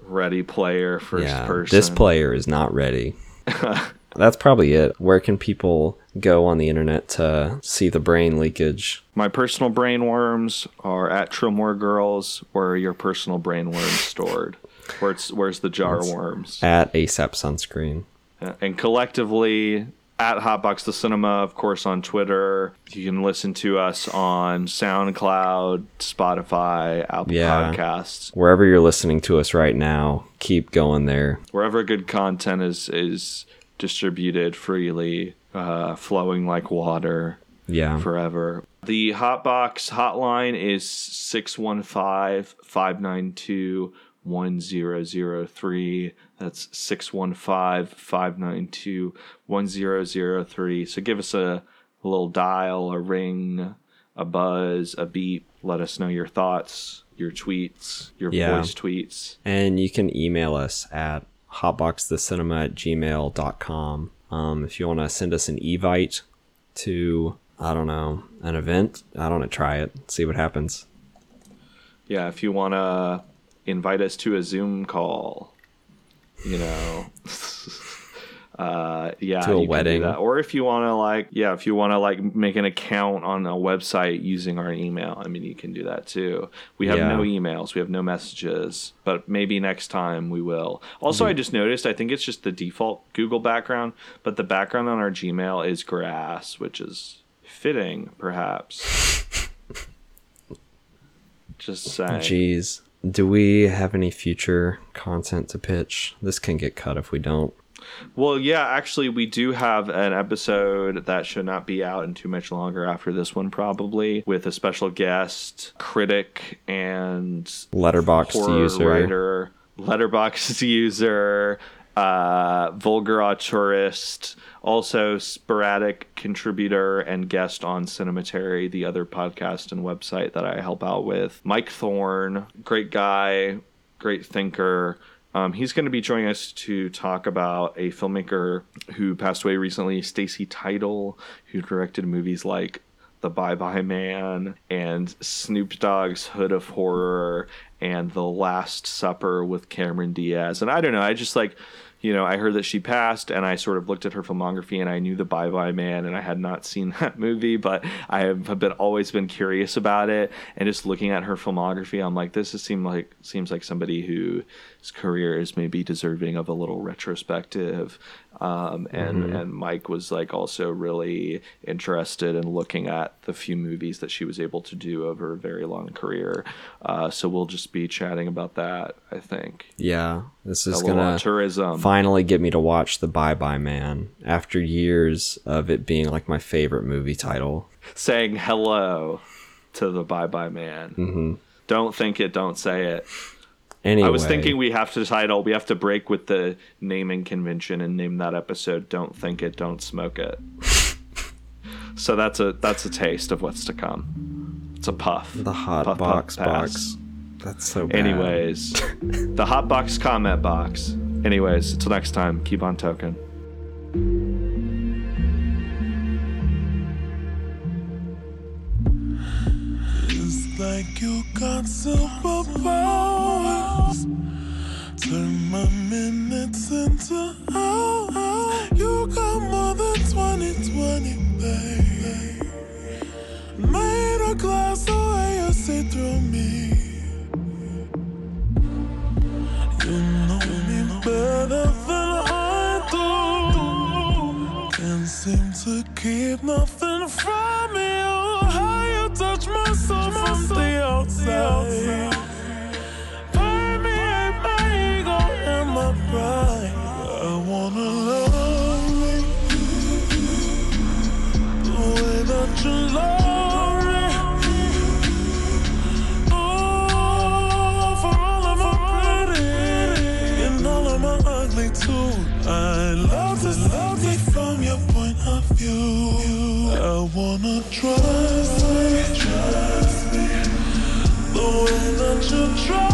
Ready Player first yeah. person. This player is not ready. That's probably it. Where can people go on the internet to see the brain leakage? My personal brain worms are at Trillmore Girls, where your personal brain worms stored. Where it's where's the jar worms? At ASAP Sunscreen. Uh, and collectively at Hotbox the Cinema, of course, on Twitter. You can listen to us on SoundCloud, Spotify, Apple Yeah. Podcasts, Wherever you're listening to us right now, keep going there. wherever good content is is distributed freely, uh, flowing like water. Yeah. forever. The Hotbox hotline is 615 592 1003. That's 615 592 1003. So give us a, a little dial, a ring, a buzz, a beep. Let us know your thoughts, your tweets, your Yeah. voice tweets. And you can email us at hotboxthecinema at gmail.com. Um, if you want to send us an evite to, I don't know, an event, I don't know, try it, see what happens. Yeah, if you want to invite us to a Zoom call, you know, uh, yeah, To a you can do wedding. or if you want to like, yeah, if you want to like make an account on a website using our email, I mean, you can do that too. We have Yeah. no emails, we have no messages, but maybe next time we will. Also, I Mm-hmm. just noticed, I think it's just the default Google background, but the background on our Gmail is grass, which is fitting, perhaps. Just saying. Jeez. Do we have any future content to pitch? This can get cut if we don't. Well, yeah, actually, we do have an episode that should not be out in too much longer after this one, probably, with a special guest, critic, and Letterboxd horror user. writer, Letterboxd user, uh, vulgar auteurist, also sporadic contributor and guest on Cinematary, the other podcast and website that I help out with. Mike Thorne, great guy, great thinker. Um, he's going to be joining us to talk about a filmmaker who passed away recently, Stacy Title, who directed movies like The Bye Bye Man and Snoop Dogg's Hood of Horror and The Last Supper with Cameron Diaz. And I don't know, I just like, you know, I heard that she passed and I sort of looked at her filmography and I knew The Bye Bye Man and I had not seen that movie, but I have been always been curious about it. And just looking at her filmography, I'm like, this is seem like seems like somebody whose career is maybe deserving of a little retrospective. Um, and and Mike was like also really interested in looking at the few movies that she was able to do over a very long career. Uh, so we'll just be chatting about that. I think Yeah, this is little gonna tourism. Finally get me to watch the Bye Bye Man after years of it being like my favorite movie title. saying hello to the Bye Bye Man. Mm-hmm. Don't think it, don't say it. Anyway, I was thinking we have to title, we have to break with the naming convention and name that episode "Don't Think It, Don't Smoke It." so that's a that's a taste of what's to come. It's a puff. the hot Puff, puff, box pass. box. That's so bad. Anyways, the hot box comment box. Anyways, until next time, keep on token. It's like you got superpowers. Turn my minutes into hours. You got more than 2020, babe. Made a glass you see through me. You know better than I do. Can't seem to keep nothing from you. Oh, how you touch my soul from the outside. Trust me, trust me, the way that you trust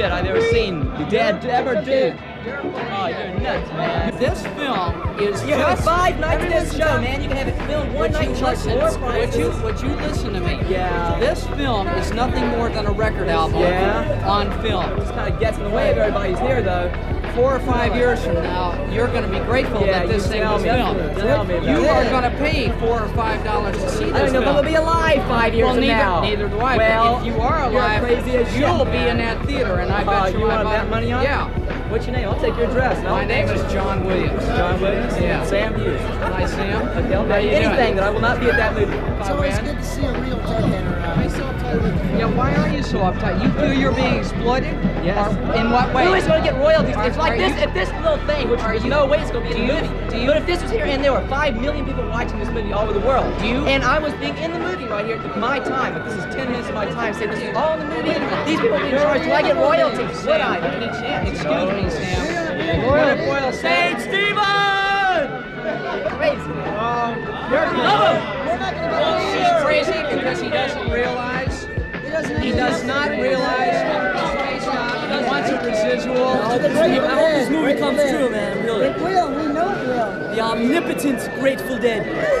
shit I've ever seen. Your dad ever did. Oh, you're nuts, man. This film is You have just five nights Everyone this show, down. man. You can have it filmed one Would night you charge listen? more Would you would you listen to me? Yeah. This film is nothing more than a record album Yeah. on film. Kind of gets in the way of everybody's here, though. Four or five years from now, you're going to be grateful Yeah, that this thing tell was me. filmed. Tell me about You it. are going to pay four or five dollars to see this I don't know if I'm film. gonna be alive five years well, from neither, now. neither do I. Well, but if you are you're alive, crazy as you'll be in that theater, and I Oh, bet you you, want I to bet money on it? Yeah. What's your name? I'll take your address. and My name is John Williams. John Williams. Yeah. Sam Hughes. Hi, Sam. Okay, I'll How bet you you anything that I will not be at that movie. It's I always win. good to see a real deadhead uh, around. Yeah, why are you so uptight? You feel you're being exploited? Yes. In what way? Who is going to get royalties? Are- It's like this. you- if this little thing, which there's you- no way it's going to be in the movie. do you- but if this was here and there were five million people watching this movie all over the world, Do you- and I was being in the movie right here at my time, if this is ten minutes of my time, say this is all in the movie, these people are being charged. Do I get royalties? Would I? Excuse me, Sam. Royal, Royal Saint Stephen! Crazy. Um, He's crazy because he doesn't realize. He does not realize space out. He wants a residual. I hope this movie comes true, man. Really. It will. We know it will. The omnipotent Grateful Dead.